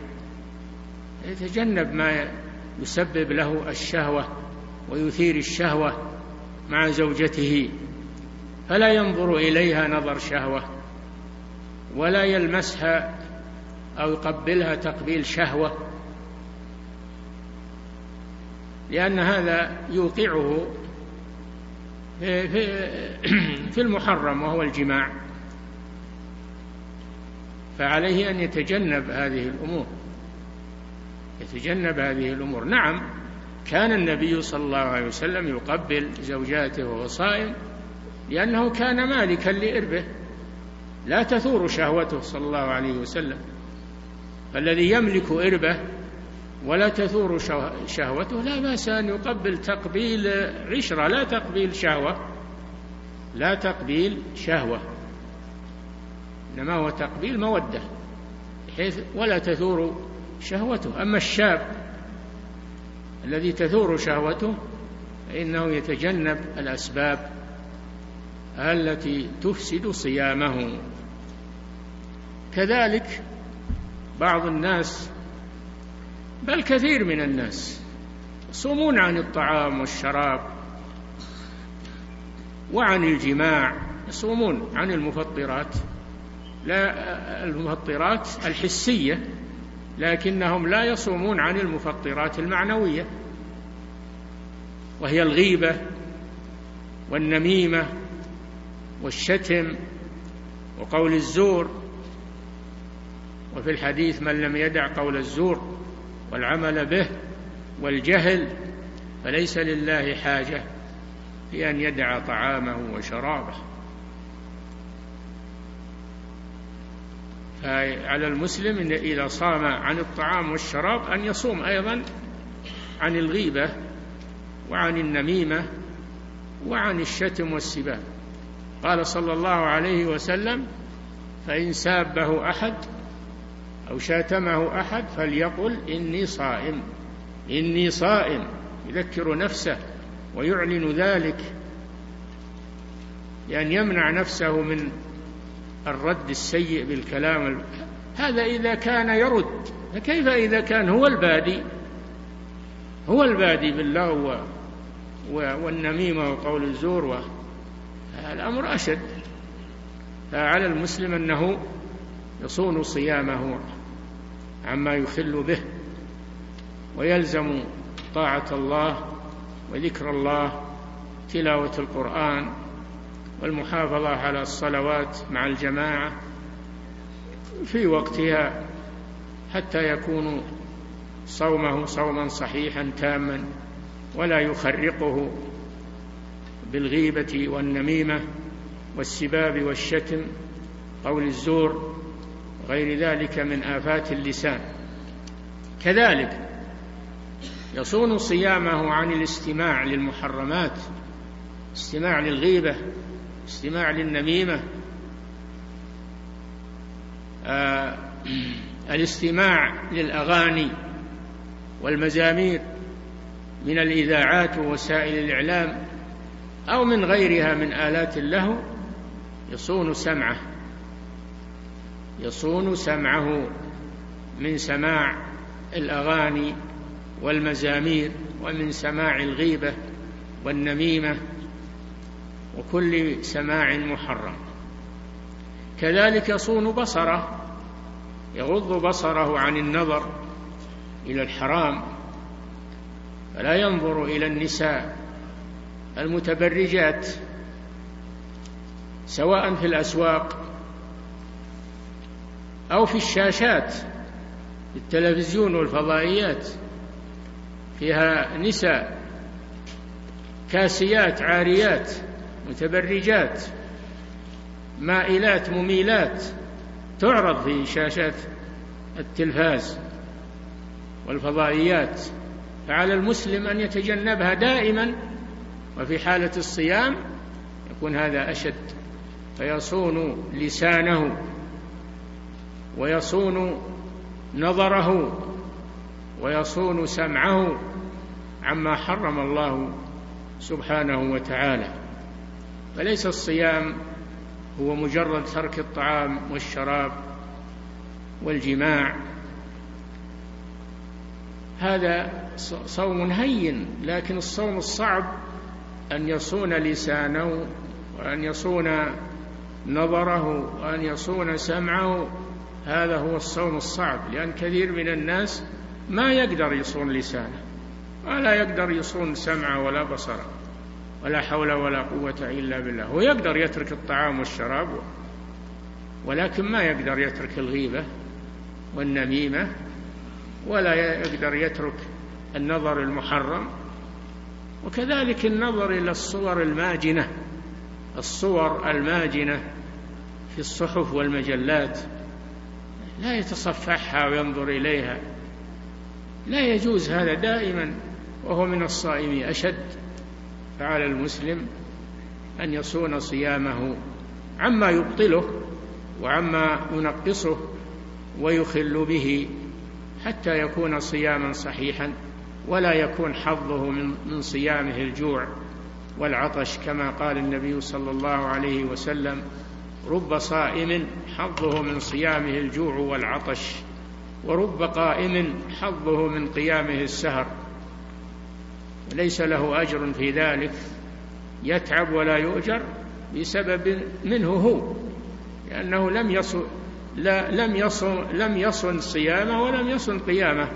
يتجنب ما يسبب له الشهوة ويثير الشهوة مع زوجته فلا ينظر إليها نظر شهوة ولا يلمسها أو يقبلها تقبيل شهوة لأن هذا يوقعه في, المحرم وهو الجماع فعليه أن يتجنب هذه الأمور. يتجنب هذه الأمور. نعم كان النبي صلى الله عليه وسلم يقبل زوجاته وهو صائم لأنه كان مالكا لإربه. لا تثور شهوته صلى الله عليه وسلم فالذي يملك إربه ولا تثور شهوته لا بأس أن يقبل تقبيل عشرة لا تقبيل شهوة لا تقبيل شهوة إنما هو تقبيل مودة بحيث ولا تثور شهوته. أما الشاب الذي تثور شهوته فإنه يتجنب الأسباب التي تفسد صيامه. كذلك بعض الناس بل كثير من الناس يصومون عن الطعام والشراب وعن الجماع يصومون عن المفطرات لا المفطرات الحسية لكنهم لا يصومون عن المفطرات المعنوية وهي الغيبة والنميمة والشتم وقول الزور. وفي الحديث من لم يدع قول الزور والعمل به والجهل فليس لله حاجة في أن يدع طعامه وشرابه. فعلى المسلم إن إذا صام عن الطعام والشراب أن يصوم أيضا عن الغيبة وعن النميمة وعن الشتم والسباب. قال صلى الله عليه وسلم فإن سابه أحد أو شاتمه أحد فليقل إني صائم إني صائم. يذكر نفسه ويعلن ذلك لأن يمنع نفسه من الرد السيء بالكلام هذا إذا كان يرد. فكيف إذا كان هو البادي؟ هو البادي باللغو والنميمة وقول الزور الأمر أشد. فعلى المسلم أنه يصون صيامه عما يخل به ويلزم طاعة الله وذكر الله تلاوة القرآن والمحافظة على الصلوات مع الجماعة في وقتها حتى يكون صومه صوما صحيحا تاما ولا يخرقه بالغيبة والنميمة والسباب والشتم قول الزور وغير ذلك من آفات اللسان. كذلك يصون صيامه عن الاستماع للمحرمات استماع للغيبة استماع للنميمة. آه الاستماع للأغاني والمزامير من الإذاعات ووسائل الإعلام أو من غيرها من آلات اللهو يصون سمعه. يصون سمعه من سماع الأغاني والمزامير ومن سماع الغيبة والنميمة. وكل سماع محرم. كذلك يصون بصره يغض بصره عن النظر إلى الحرام فلا ينظر إلى النساء المتبرجات سواء في الأسواق أو في الشاشات التلفزيون والفضائيات. فيها نساء كاسيات عاريات. متبرجات مائلات مميلات تعرض في شاشات التلفاز والفضائيات فعلى المسلم أن يتجنبها دائما وفي حالة الصيام يكون هذا أشد فيصون لسانه ويصون نظره ويصون سمعه عما حرم الله سبحانه وتعالى. فليس الصيام هو مجرد ترك الطعام والشراب والجماع. هذا صوم هين لكن الصوم الصعب أن يصون لسانه وأن يصون نظره وأن يصون سمعه. هذا هو الصوم الصعب لأن كثير من الناس ما يقدر يصون لسانه ولا يقدر يصون سمعه ولا بصره. ولا حول ولا قوة إلا بالله. هو يقدر يترك الطعام والشراب ولكن ما يقدر يترك الغيبة والنميمة ولا يقدر يترك النظر المحرم. وكذلك النظر إلى الصور الماجنة الصور الماجنة في الصحف والمجلات لا يتصفحها وينظر إليها. لا يجوز هذا دائما وهو من الصائمين أشد. فعلى المسلم أن يصون صيامه عما يبطله وعما ينقصه ويخل به حتى يكون صياما صحيحا ولا يكون حظه من صيامه الجوع والعطش كما قال النبي صلى الله عليه وسلم رب صائم حظه من صيامه الجوع والعطش ورب قائم حظه من قيامه السهر ليس له أجر في ذلك يتعب ولا يؤجر بسبب منه هو لأنه لم يصن لا لم يصن لم يصن صيامه ولم يصن قيامه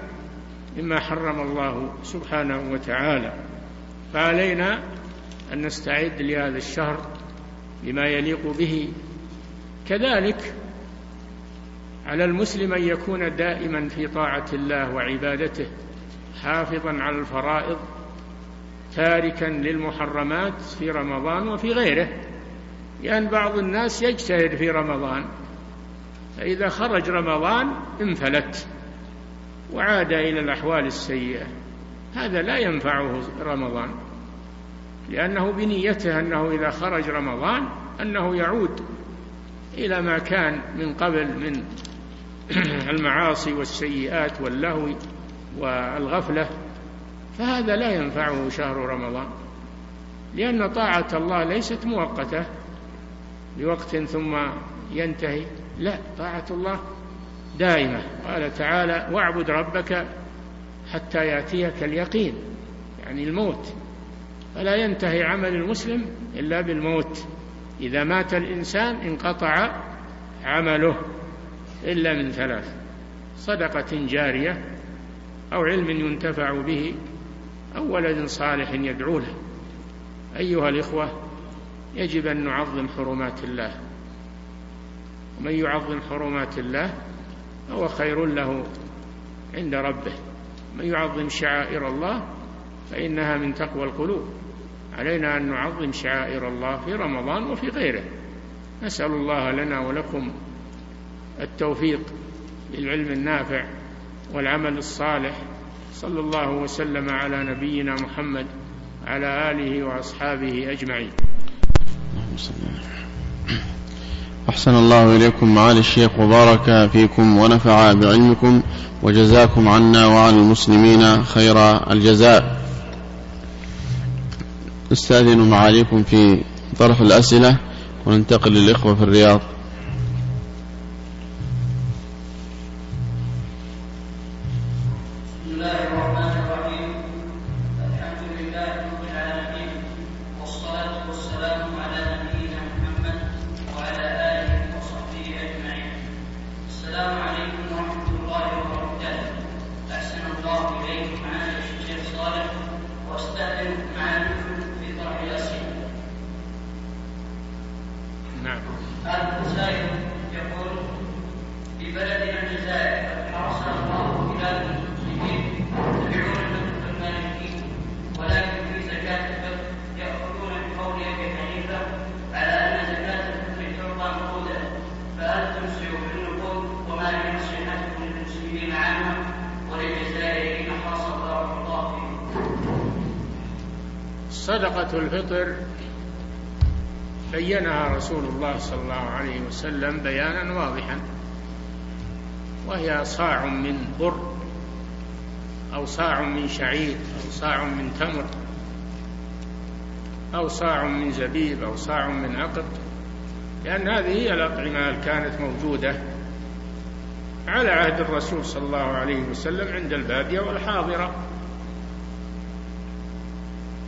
مما حرم الله سبحانه وتعالى. فعلينا أن نستعد لهذا الشهر بما يليق به. كذلك على المسلم أن يكون دائما في طاعة الله وعبادته حافظا على الفرائض تاركا للمحرمات في رمضان وفي غيره. لأن بعض الناس يجتهد في رمضان فإذا خرج رمضان انفلت وعاد إلى الأحوال السيئة. هذا لا ينفعه رمضان لأنه بنيته أنه إذا خرج رمضان أنه يعود إلى ما كان من قبل من المعاصي والسيئات واللهو والغفلة. فهذا لا ينفعه شهر رمضان لأن طاعة الله ليست مؤقتة لوقت ثم ينتهي. لا طاعة الله دائمة. قال تعالى واعبد ربك حتى يأتيك اليقين يعني الموت. فلا ينتهي عمل المسلم إلا بالموت. إذا مات الإنسان انقطع عمله إلا من ثلاث صدقة جارية أو علم ينتفع به أو ولد صالح يدعو له. أيها الإخوة يجب أن نعظم حرمات الله. ومن يعظم حرمات الله فهو خير له عند ربه. من يعظم شعائر الله فإنها من تقوى القلوب. علينا أن نعظم شعائر الله في رمضان وفي غيره. نسأل الله لنا ولكم التوفيق للعلم النافع والعمل الصالح صلى الله وسلم على نبينا محمد على آله وأصحابه أجمعين. أحسن الله إليكم معالي الشيخ وبارك فيكم ونفع بعلمكم وجزاكم عنا وعن المسلمين خير الجزاء. نستأذن معاليكم في طرح الأسئلة وننتقل للإخوة في الرياض. الله صلى الله عليه وسلم بيانا واضحا وهي صاع من بر أو صاع من شعير أو صاع من تمر أو صاع من زبيب أو صاع من عقد لأن هذه هي الأطعمة اللي كانت موجودة على عهد الرسول صلى الله عليه وسلم عند البادية والحاضرة.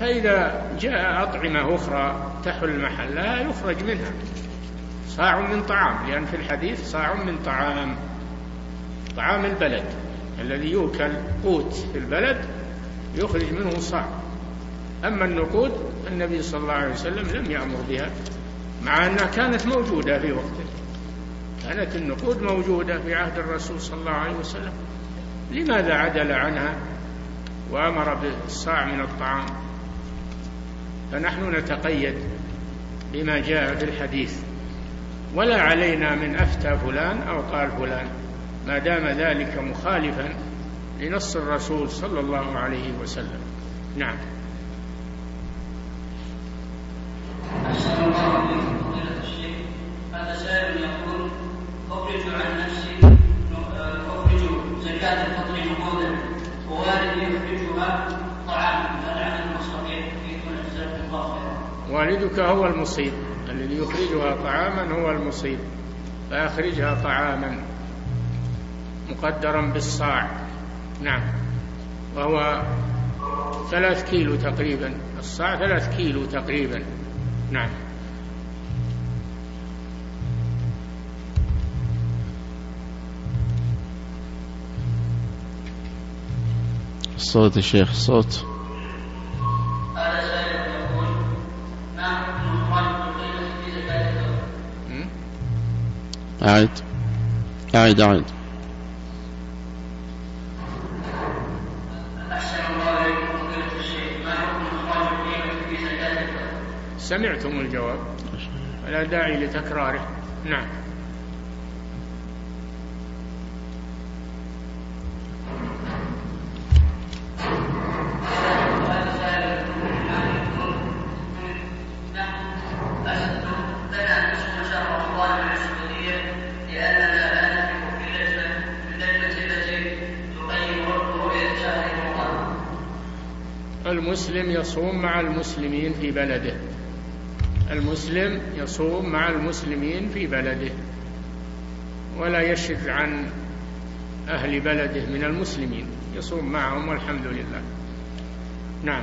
فإذا جاء أطعمة أخرى تحل محلها يخرج منها. صاع من طعام لأن في الحديث صاع من طعام طعام البلد. الذي يؤكل قوت في البلد يخرج منه صاع. أما النقود النبي صلى الله عليه وسلم لم يأمر بها مع أنها كانت موجودة في وقته. كانت النقود موجودة في عهد الرسول صلى الله عليه وسلم. لماذا عدل عنها وأمر بالصاع من الطعام؟ فنحن نتقيد بما جاء في الحديث. ولا علينا من أفتى فلان أو قال فلان. ما دام ذلك مخالفا لنص الرسول صلى الله عليه وسلم. نعم. والدك هو المصيب. الذي يخرجها طعاما هو المصيب. فأخرجها طعاما. مقدرا بالصاع. نعم. وهو ثلاث كيلو تقريبا. الصاع ثلاث كيلو تقريبا. نعم. الصوت الشيخ الصوت أعد. أعد أعد. سمعتم الجواب؟ فلا داعي لتكراره. نعم. يصوم مع المسلمين في بلده. المسلم يصوم مع المسلمين في بلده. ولا يشذ عن أهل بلده من المسلمين. يصوم معهم والحمد لله. نعم.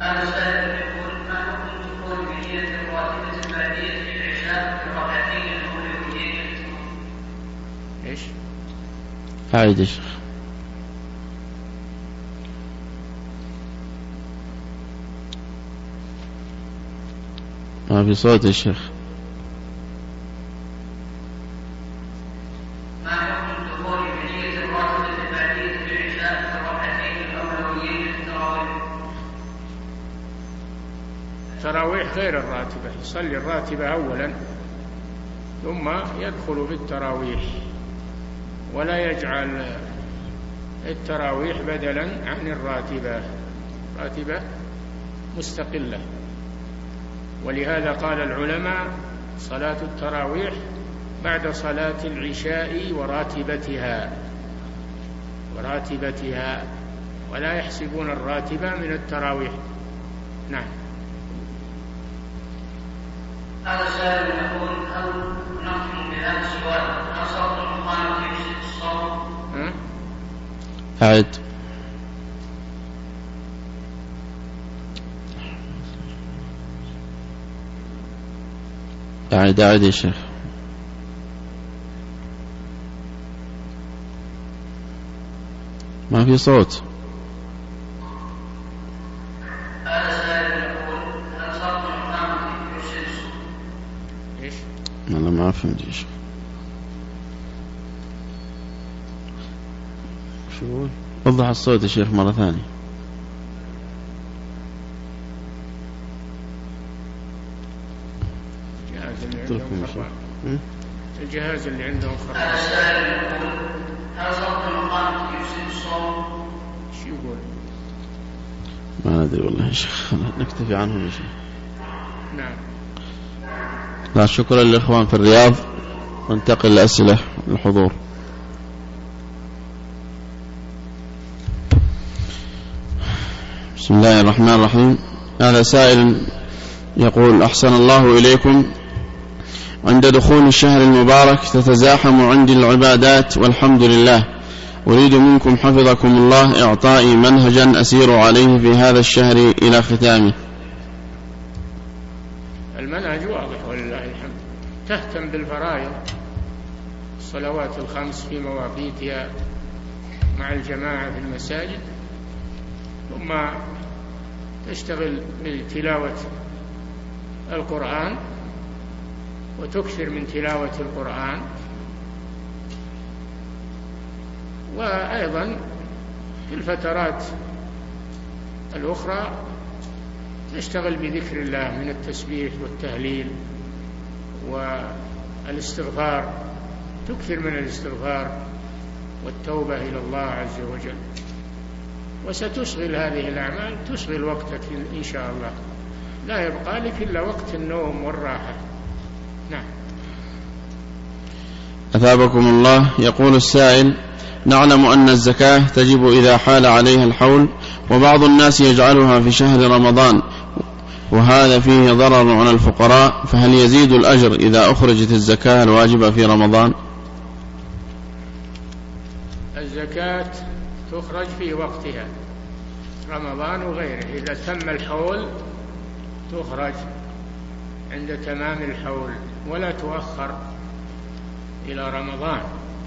هذا سائل يقول ما حكم دخول بنية الراتبة البعدية في العشاء في الركعتين الأولويين إيش؟ أعيد يا شيخ. ما في صوت يا شيخ؟ التراويح غير الراتبة. يصلي الراتبة أولا ثم يدخل في التراويح ولا يجعل التراويح بدلا عن الراتبة. راتبة مستقلة. ولهذا قال العلماء صلاة التراويح بعد صلاة العشاء وراتبتها. وراتبتها. ولا يحسبون الراتبة من التراويح. نعم. هذا سائل يقول هل نختم بهذا السؤال هل صوت المقام في الصوم؟ أعد. أعد أعد يا شيخ. ما في صوت؟ أنا ما فهمت يا شيخ. شو؟ وضح الصوت يا شيخ مرة ثانية. الجهاز اللي عندهم يقول هل صوت المقام يفسد الصوم؟ إيش يقول؟ ما أدري والله يا شيخ. نكتفي عنهم يا شيخ نعم. لا شكرا للإخوان في الرياض. وانتقل لأسئلة الحضور. بسم الله الرحمن الرحيم. هذا سائل يقول أحسن الله إليكم. عند دخول الشهر المبارك تتزاحم عندي العبادات والحمد لله. أريد منكم حفظكم الله إعطائي منهجا أسير عليه في هذا الشهر إلى ختامه. المنهج واضح ولله الحمد. تهتم بالفرائض الصلوات الخمس في مواقيتها مع الجماعة في المساجد ثم تشتغل بتلاوة القرآن وتكثر من تلاوة القرآن. وأيضا في الفترات الأخرى نشتغل بذكر الله من التسبيح والتهليل والاستغفار. تكثر من الاستغفار والتوبة إلى الله عز وجل. وستشغل هذه الأعمال تشغل وقتك إن شاء الله. لا يبقى لك إلا وقت النوم والراحة. نعم. أثابكم الله. يقول السائل نعلم أن الزكاة تجب إذا حال عليها الحول وبعض الناس يجعلها في شهر رمضان وهذا فيه ضرر على الفقراء فهل يزيد الأجر إذا أخرجت الزكاة الواجبة في رمضان؟ الزكاة تخرج في وقتها رمضان وغيره. إذا تم الحول تخرج عند تمام الحول. ولا تؤخر إلى رمضان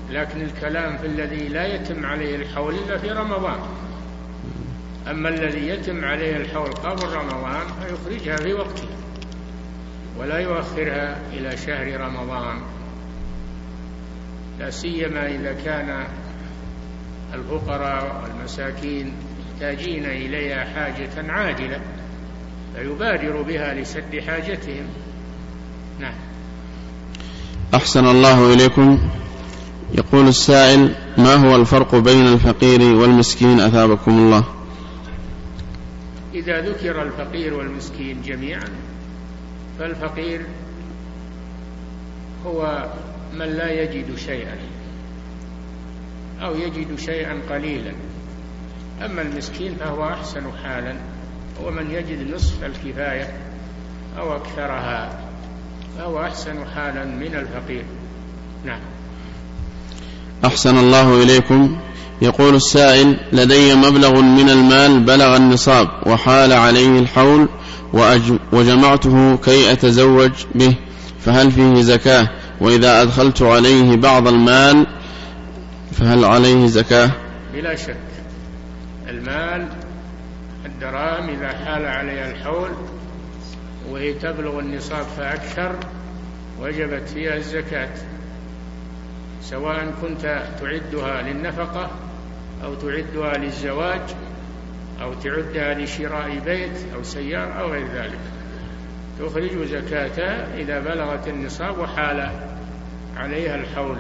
لكن الكلام في الذي لا يتم عليه الحول إلا في رمضان. أما الذي يتم عليه الحول قبل رمضان فيخرجها في وقتها ولا يؤخرها إلى شهر رمضان. لا سيما إذا كان الفقراء والمساكين محتاجين إليها حاجة عاجلة فيبادر بها لسد حاجتهم. نعم. أحسن الله إليكم. يقول السائل ما هو الفرق بين الفقير والمسكين؟ أثابكم الله. إذا ذكر الفقير والمسكين جميعا فالفقير هو من لا يجد شيئا أو يجد شيئا قليلا. أما المسكين فهو أحسن حالا هو من يجد نصف الكفاية أو أكثرها. فهو أحسن حالا من الفقير. نعم. أحسن الله إليكم. يقول السائل لدي مبلغ من المال بلغ النصاب وحال عليه الحول وجمعته كي أتزوج به فهل فيه زكاة؟ وإذا أدخلت عليه بعض المال فهل عليه زكاة؟ بلا شك. المال الدراهم إذا حال عليها الحول وهي تبلغ النصاب فأكثر وجبت فيها الزكاة سواء كنت تعدها للنفقة أو تعدها للزواج أو تعدها لشراء بيت أو سيارة أو غير ذلك. تخرج زكاتها إذا بلغت النصاب وحال عليها الحول.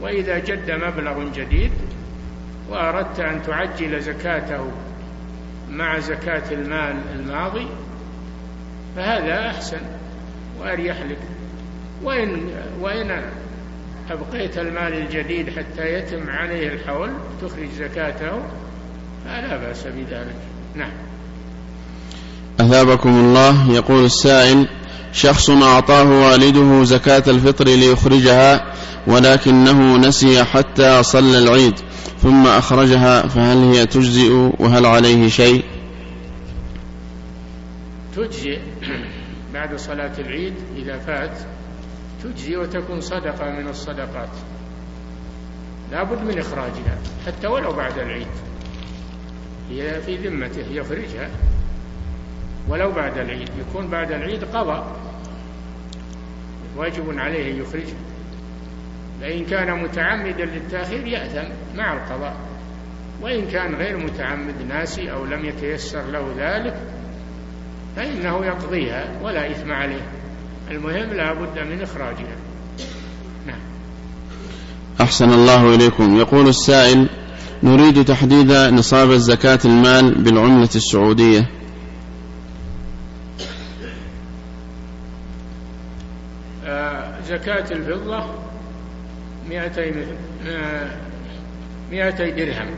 وإذا جد مبلغ جديد وأردت أن تعجل زكاته مع زكاة المال الماضي فهذا أحسن وأريح لك. وإن وإن أبقيت المال الجديد حتى يتم عليه الحول تخرج زكاته فلا بأس بذلك. نعم. أثابكم الله. يقول السائل شخص أعطاه والده زكاة الفطر ليخرجها ولكنه نسي حتى صلى العيد ثم أخرجها فهل هي تجزئ؟ وهل عليه شيء؟ تجزئ؟ بعد صلاة العيد إذا فات تجزي وتكون صدقة من الصدقات. لا بد من إخراجها حتى ولو بعد العيد. هي في ذمته يخرجها. ولو بعد العيد يكون بعد العيد قضى واجب عليه أن يخرجها فإن كان متعمدا للتأخير يأثم مع القضاء. وإن كان غير متعمد ناسي أو لم يتيسر له ذلك فإنه يقضيها ولا إثم عليه. المهم لا بد من إخراجها. نعم. أحسن الله إليكم. يقول السائل نريد تحديد نصاب الزكاة المال بالعملة السعودية. آه زكاة الفضة مئتي آه مئتي درهم.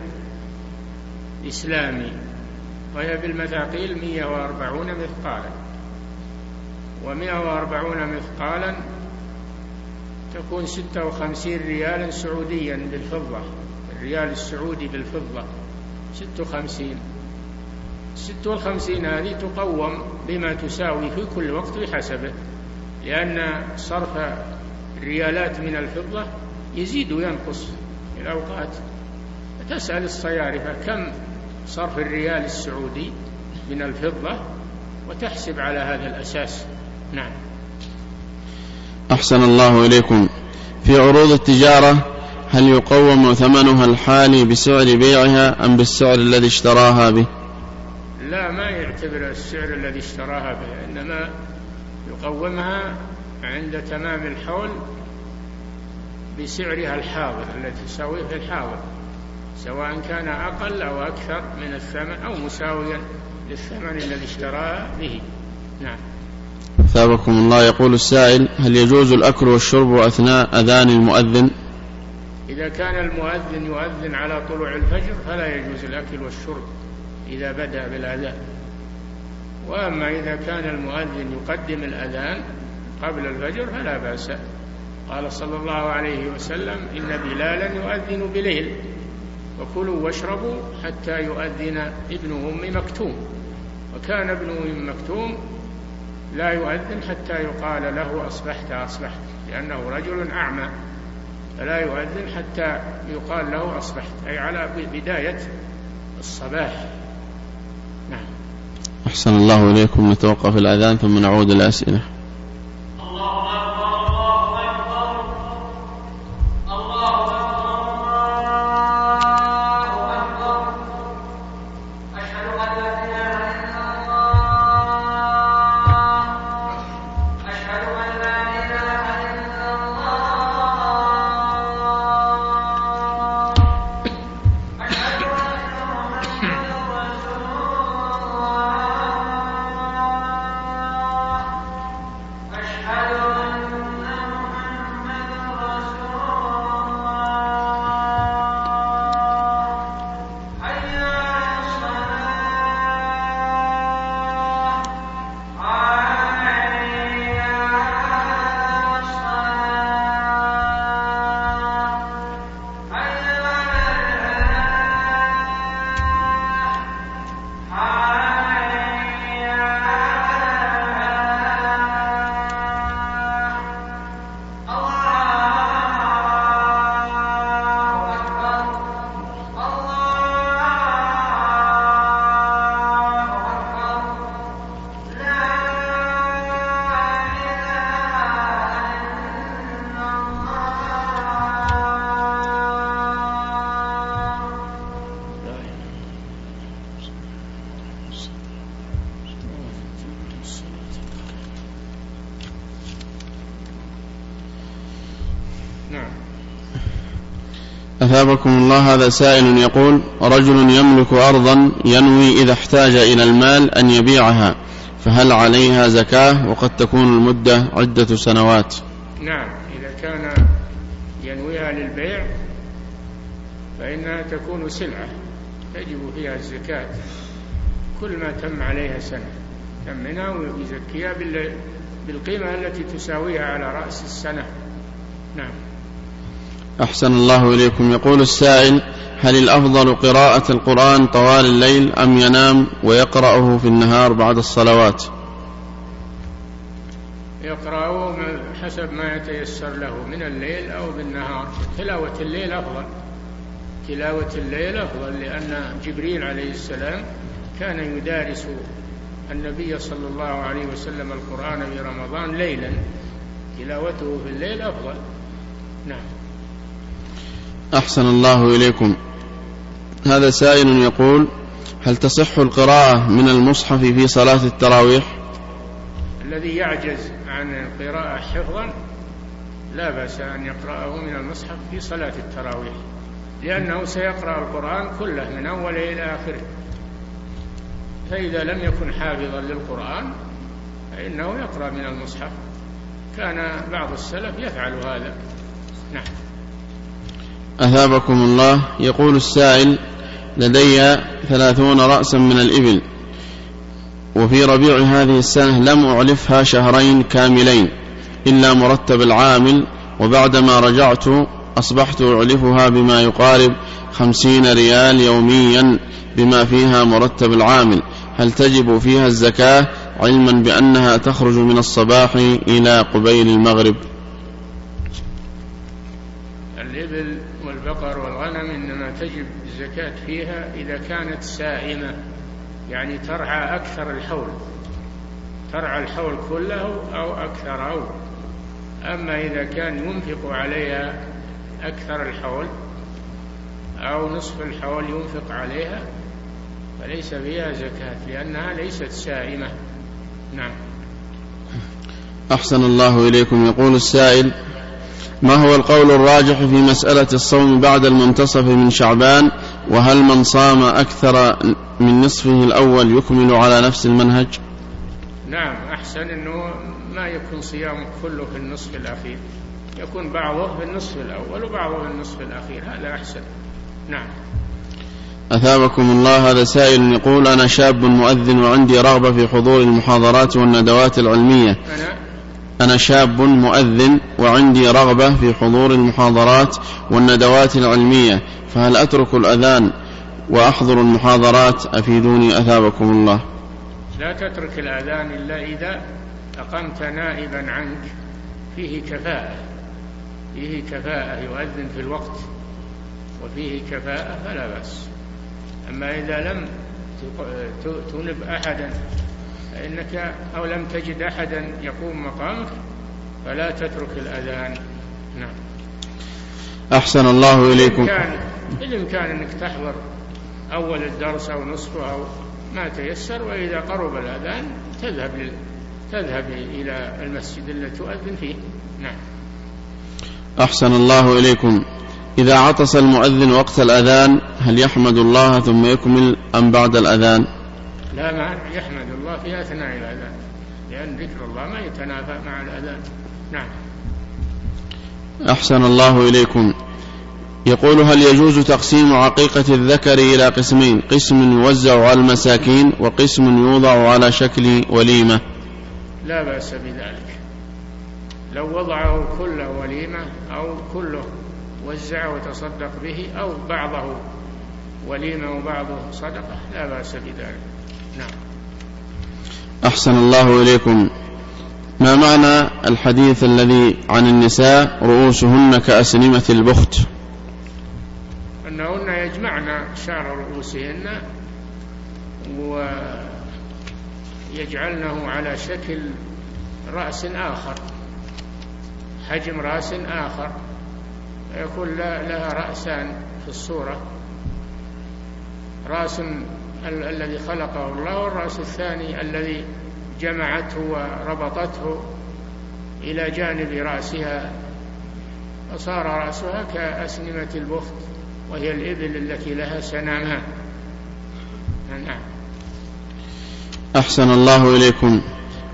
إسلامي. وهي بالمثاقيل مئة وأربعون مثقالا. ومئة وأربعون مثقالا تكون ستة وخمسين ريالا سعوديا بالفضة. الريال السعودي بالفضة. ست وخمسين. ست والخمسين هذه تقوم بما تساوي في كل وقت بحسبه لأن صرف الريالات من الفضة يزيد وينقص في الأوقات. تسأل الصيارفة كم صرف الريال السعودي من الفضة وتحسب على هذا الأساس. نعم. أحسن الله إليكم. في عروض التجارة هل يقوم ثمنها الحالي بسعر بيعها أم بالسعر الذي اشتراها به؟ لا ما يعتبر السعر الذي اشتراها به إنما يقومها عند تمام الحول بسعرها الحاضر التي تساويه في الحاضر. سواء كان أقل أو أكثر من الثمن أو مساويا للثمن الذي اشتراه به. نعم. ثابكم الله. يقول السائل هل يجوز الأكل والشرب أثناء أذان المؤذن؟ إذا كان المؤذن يؤذن على طلوع الفجر فلا يجوز الأكل والشرب إذا بدأ بالأذان. وأما إذا كان المؤذن يقدم الأذان قبل الفجر فلا بأس. قال صلى الله عليه وسلم إن بلالا يؤذن بليل. وكلوا واشربوا حتى يؤذن ابن أم مكتوم. وكان ابن أم مكتوم لا يؤذن حتى يقال له أصبحت أصبحت لأنه رجل أعمى. فلا يؤذن حتى يقال له أصبحت أي على بداية الصباح. نعم. أحسن الله إليكم نتوقف الأذان ثم نعود الأسئلة أثابكم الله هذا سائل يقول رجل يملك أرضا ينوي إذا احتاج إلى المال أن يبيعها فهل عليها زكاة؟ وقد تكون المدة عدة سنوات. نعم إذا كان ينويها للبيع فإنها تكون سلعة تجب فيها الزكاة. كل ما تم عليها سنة يمنها ويزكيها بالقيمة التي تساويها على رأس السنة. أحسن الله إليكم. يقول السائل هل الأفضل قراءة القرآن طوال الليل أم ينام ويقرأه في النهار بعد الصلوات؟ يقرأه حسب ما يتيسر له من الليل أو بالنهار. تلاوة الليل أفضل. تلاوة الليل أفضل لأن جبريل عليه السلام كان يدارس النبي صلى الله عليه وسلم القرآن في رمضان ليلا. تلاوته في الليل أفضل. نعم. أحسن الله إليكم. هذا سائل يقول هل تصح القراءة من المصحف في صلاة التراويح؟ الذي يعجز عن القراءة حفظا لا بأس أن يقرأه من المصحف في صلاة التراويح لأنه سيقرأ القرآن كله من أوله إلى آخره. فإذا لم يكن حافظا للقرآن فإنه يقرأ من المصحف. كان بعض السلف يفعل هذا. نعم. أثابكم الله. يقول السائل لدي ثلاثون رأسا من الإبل وفي ربيع هذه السنة لم أعلفها شهرين كاملين إلا مرتب العامل وبعدما رجعت أصبحت أعلفها بما يقارب خمسين ريال يوميا بما فيها مرتب العامل. هل تجب فيها الزكاة علما بأنها تخرج من الصباح إلى قبيل المغرب؟ الإبل والبقر والغنم إنما تجب الزكاة فيها إذا كانت سائمة يعني ترعى أكثر الحول ترعى الحول كله أو أكثر أو أما إذا كان ينفق عليها أكثر الحول أو نصف الحول ينفق عليها فليس فيها زكاة لأنها ليست سائمة. نعم. أحسن الله إليكم. يقول السائل ما هو القول الراجح في مسألة الصوم بعد المنتصف من شعبان؟ وهل من صام أكثر من نصفه الأول يكمل على نفس المنهج؟ نعم أحسن أنه ما يكون صيامه كله في النصف الأخير. يكون بعضه في النصف الأول وبعضه في النصف الأخير هذا أحسن. نعم. أثابكم الله هذا سائل يقول أنا شاب مؤذن وعندي رغبة في حضور المحاضرات والندوات العلمية. أنا أنا شاب مؤذن وعندي رغبة في حضور المحاضرات والندوات العلمية فهل أترك الأذان وأحضر المحاضرات؟ أفيدوني أثابكم الله. لا تترك الأذان إلا إذا أقمت نائبا عنك. فيه كفاءة فيه كفاءة يؤذن في الوقت وفيه كفاءة فلا بأس. أما إذا لم تنب أحدا فإنك أو لم تجد أحدا يقوم مقامك فلا تترك الأذان. نعم. أحسن الله إليكم. بالإمكان أنك تحضر أول الدرس أو نصفه أو ما تيسر وإذا قرب الأذان تذهب لل... تذهب إلى المسجد الذي تؤذن فيه. نعم. أحسن الله إليكم. إذا عطس المؤذن وقت الأذان هل يحمد الله ثم يكمل أم بعد الأذان؟ لا ما يحمد الله في أثناء الأذان لأن ذكر الله ما يتنافى مع الأذان. نعم. أحسن الله إليكم. يقول هل يجوز تقسيم عقيقة الذكر إلى قسمين؟ قسم يوزع على المساكين وقسم يوضع على شكل وليمة. لا بأس بذلك. لو وضعه كله وليمة أو كله وزع وتصدق به أو بعضه وليمة وبعضه صدقة لا بأس بذلك. نعم. أحسن الله إليكم. ما معنى الحديث الذي عن النساء رؤوسهن كأسنمة البخت؟ أنهن يجمعن شعر رؤوسهن ويجعلنه على شكل رأس آخر حجم رأس آخر يكون لها رأسان في الصورة. رأس الذي خلقه الله والرأس الثاني الذي جمعته وربطته إلى جانب رأسها فصار رأسها كأسنمة البخت وهي الإبل التي لها سنامان نعم. أحسن الله إليكم.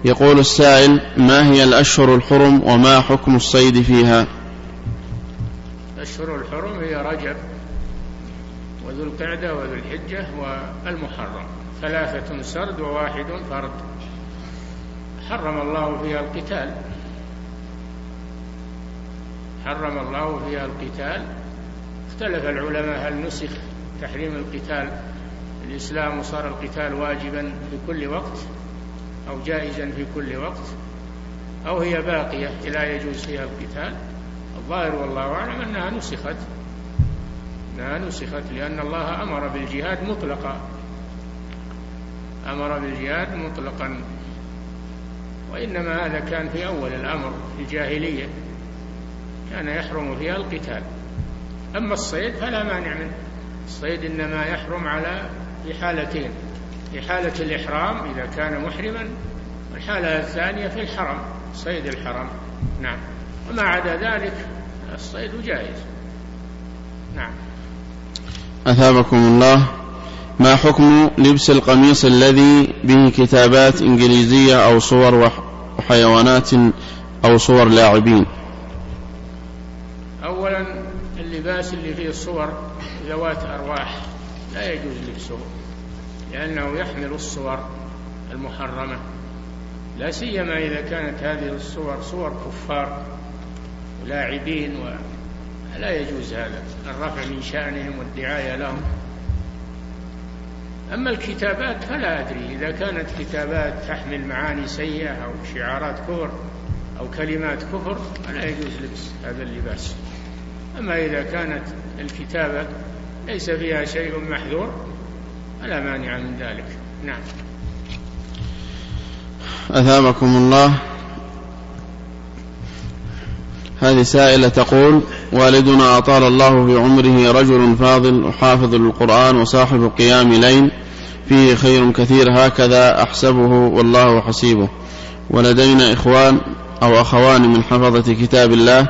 يقول السائل ما هي الأشهر الحرم وما حكم الصيد فيها؟ الأشهر الحرم هي رجب. وذو القعدة وذو الحجة والمحرم. ثلاثة سرد وواحد فرد. حرم الله فيها القتال. حرم الله فيها القتال. اختلف العلماء هل نسخ تحريم القتال الإسلام وصار القتال واجبا في كل وقت أو جائزا في كل وقت أو هي باقية لا يجوز فيها القتال؟ الظاهر والله أعلم أنها نسخت. أنها نسخت لأن الله أمر بالجهاد مطلقا. أمر بالجهاد مطلقا. وإنما هذا كان في أول الأمر في الجاهلية. كان يحرم فيها القتال. أما الصيد فلا مانع منه. الصيد إنما يحرم على في حالتين. في حالة الإحرام إذا كان محرما والحالة الثانية في الحرم صيد الحرم. نعم. وما عدا ذلك الصيد جائز. نعم. أثابكم الله ما حكم لبس القميص الذي به كتابات إنجليزية أو صور وحيوانات أو صور لاعبين؟ أولا اللباس اللي فيه صور ذوات أرواح. لا يجوز لبسه لأنه يحمل الصور المحرمة. لا سيما إذا كانت هذه الصور صور كفار ولاعبين ولا يجوز هذا. الرفع من شأنهم والدعاية لهم. أما الكتابات فلا أدري. إذا كانت كتابات تحمل معاني سيئة أو شعارات كفر أو كلمات كفر فلا يجوز لبس هذا اللباس. أما إذا كانت الكتابة ليس فيها شيء محذور فلا مانع من ذلك. نعم. أثابكم الله. هذه سائلة تقول والدنا أطال الله في عمره رجل فاضل وحافظ للقرآن وصاحب قيام ليل. فيه خير كثير هكذا أحسبه والله حسيبه. ولدينا إخوان أو أخوان من حفظة كتاب الله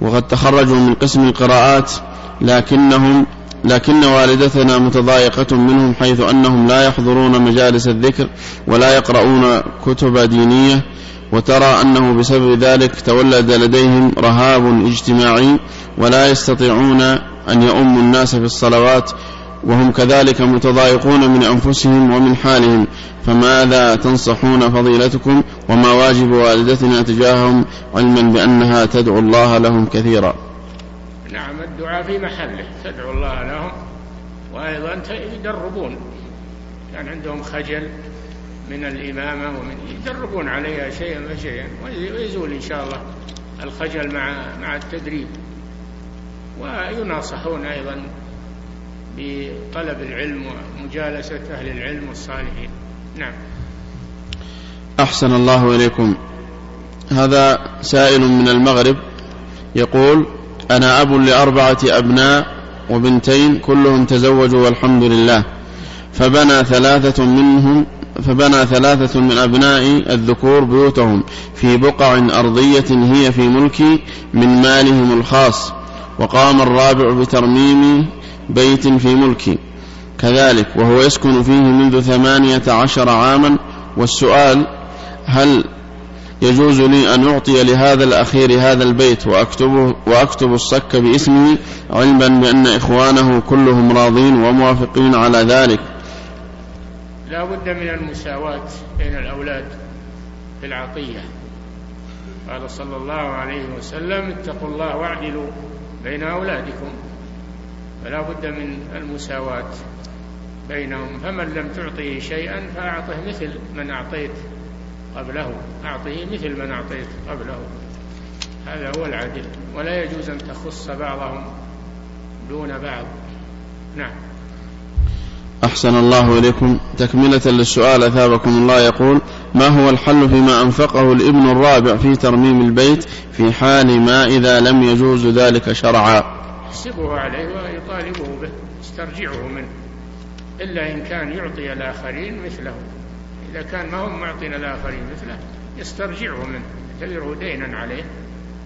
وقد تخرجوا من قسم القراءات لكنهم لكن والدتنا متضايقة منهم حيث أنهم لا يحضرون مجالس الذكر ولا يقرؤون كتب دينية. وترى أنه بسبب ذلك تولد لديهم رهاب اجتماعي ولا يستطيعون أن يؤموا الناس في الصلوات وهم كذلك متضايقون من أنفسهم ومن حالهم فماذا تنصحون فضيلتكم وما واجب والدتنا تجاههم علما بأنها تدعو الله لهم كثيرا نعم الدعاء في محله تدعو الله لهم وأيضا يدربون كان عندهم خجل من الإمامة ومن يدربون عليها شيئا فشيئا ويزول إن شاء الله الخجل مع مع التدريب. ويناصحون أيضا بطلب العلم ومجالسة أهل العلم والصالحين. نعم. أحسن الله إليكم. هذا سائل من المغرب يقول أنا أب لأربعة أبناء وبنتين كلهم تزوجوا والحمد لله. فبنى ثلاثة منهم فبنى ثلاثة من أبناء الذكور بيوتهم في بقع أرضية هي في ملكي من مالهم الخاص وقام الرابع بترميم بيت في ملكي كذلك وهو يسكن فيه منذ ثمانية عشر عاما والسؤال هل يجوز لي أن أعطي لهذا الأخير هذا البيت وأكتبه وأكتب الصك باسمه علما بأن إخوانه كلهم راضين وموافقين على ذلك؟ لا بد من المساواة بين الأولاد في العطية قال صلى الله عليه وسلم اتقوا الله واعدلوا بين أولادكم. فلا بد من المساواة بينهم. فمن لم تعطه شيئا فأعطه مثل من أعطيت قبله. أعطه مثل من أعطيت قبله. هذا هو العدل. ولا يجوز أن تخص بعضهم دون بعض. نعم. أحسن الله إليكم. تكملة للسؤال أثابكم الله. يقول ما هو الحل فيما أنفقه الابن الرابع في ترميم البيت في حال ما إذا لم يجوز ذلك شرعا؟ يحسبه عليه ويطالبه به. يسترجعه منه. إلا إن كان يعطي الآخرين مثله. إذا كان ما هم معطين الآخرين مثله يسترجعه منه. يعتبره دينا عليه.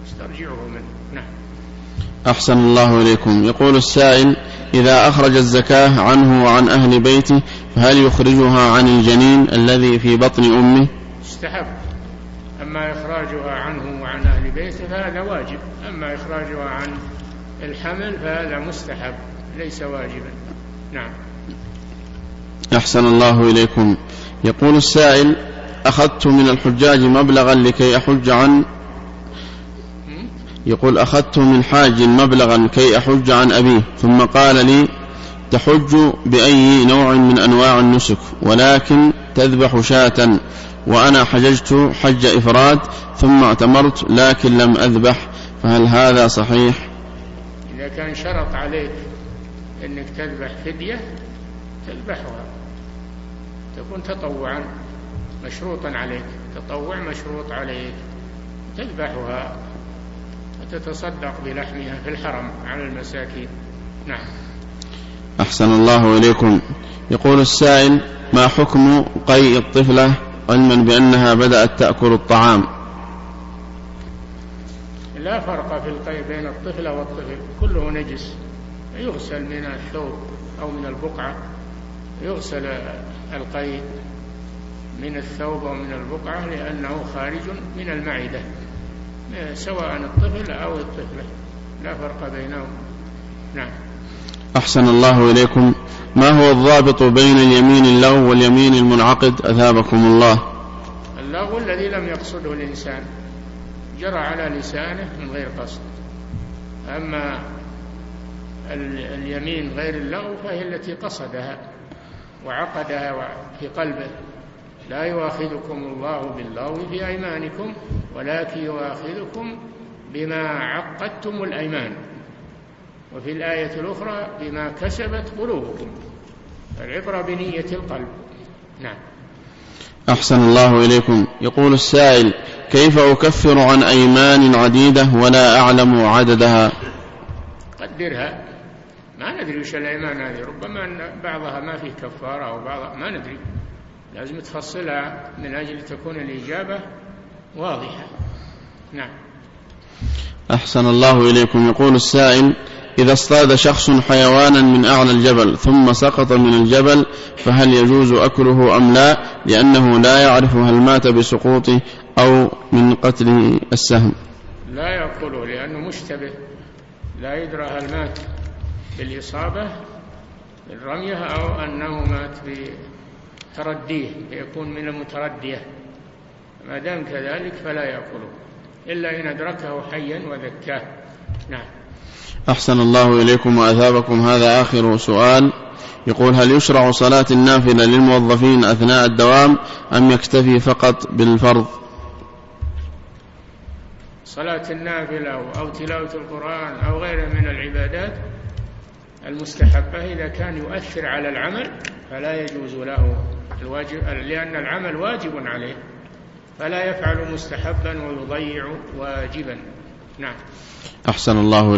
يسترجعه منه. نعم. أحسن الله إليكم. يقول السائل إذا أخرج الزكاة عنه وعن أهل بيته فهل يخرجها عن الجنين الذي في بطن أمه؟ استحب أما إخراجها عنه وعن أهل بيته فهذا واجب. أما إخراجها عن الحمل فهذا مستحب. ليس واجبا. نعم. أحسن الله إليكم. يقول السائل أخذت من الحجاج مبلغا لكي أحج عن يقول أخذت من حاج مبلغا كي أحج عن أبيه ثم قال لي تحج بأي نوع من أنواع النسك ولكن تذبح شاة وأنا حججت حج إفراد ثم اعتمرت لكن لم أذبح فهل هذا صحيح؟ إذا كان شرط عليك أنك تذبح فدية تذبحها. تكون تطوعا مشروطا عليك تطوع مشروط عليك تذبحها. وتتصدق بلحمها في الحرم على المساكين. نعم. أحسن الله إليكم. يقول السائل ما حكم قيء الطفلة علما بأنها بدأت تأكل الطعام؟ لا فرق في القيء بين الطفلة والطفل. كله نجس. يغسل من الثوب أو من البقعة. يغسل القيء من الثوب أو من البقعة لأنه خارج من المعدة. سواء الطفل أو الطفلة لا فرق بينهم. نعم. أحسن الله إليكم. ما هو الضابط بين اليمين اللغو واليمين المنعقد؟ أثابكم الله. اللغو الذي لم يقصده الإنسان. جرى على لسانه من غير قصد. أما اليمين غير اللغو فهي التي قصدها وعقدها في قلبه. لا يؤاخذكم الله باللغو في أيمانكم. ولكن يؤاخذكم بما عقدتم الأيمان. وفي الآية الأخرى بما كسبت قلوبكم. العبرة بنية القلب. نعم. أحسن الله إليكم. يقول السائل كيف أكفر عن أيمان عديدة ولا أعلم عددها؟ قدرها. ما ندري وش الأيمان هذه. ربما أن بعضها ما فيه كفارة أو بعضها ما ندري. لازم تفصلها من أجل تكون الإجابة واضحة. نعم. أحسن الله إليكم. يقول السائل إذا اصطاد شخص حيوانا من أعلى الجبل ثم سقط من الجبل فهل يجوز أكله أم لا؟ لأنه لا يعرف هل مات بسقوطه أو من قتله السهم. لا يأكله لأنه مشتبه. لا يدرى هل مات بالإصابة بالرمية أو أنه مات بترديه يكون من المتردية. ما دام كذلك فلا يأكله إلا إن أدركه حيا وذكاه. نعم. أحسن الله إليكم وأثابكم. هذا آخر سؤال. يقول هل يشرع صلاة النافلة للموظفين أثناء الدوام أم يكتفي فقط بالفرض؟ صلاة النافلة أو تلاوة القرآن أو غيرها من العبادات المستحبة إذا كان يؤثر على العمل فلا يجوز له الواجب لأن العمل واجب عليه. فلا يفعل مستحبا ويضيع واجبا. نعم. أحسن الله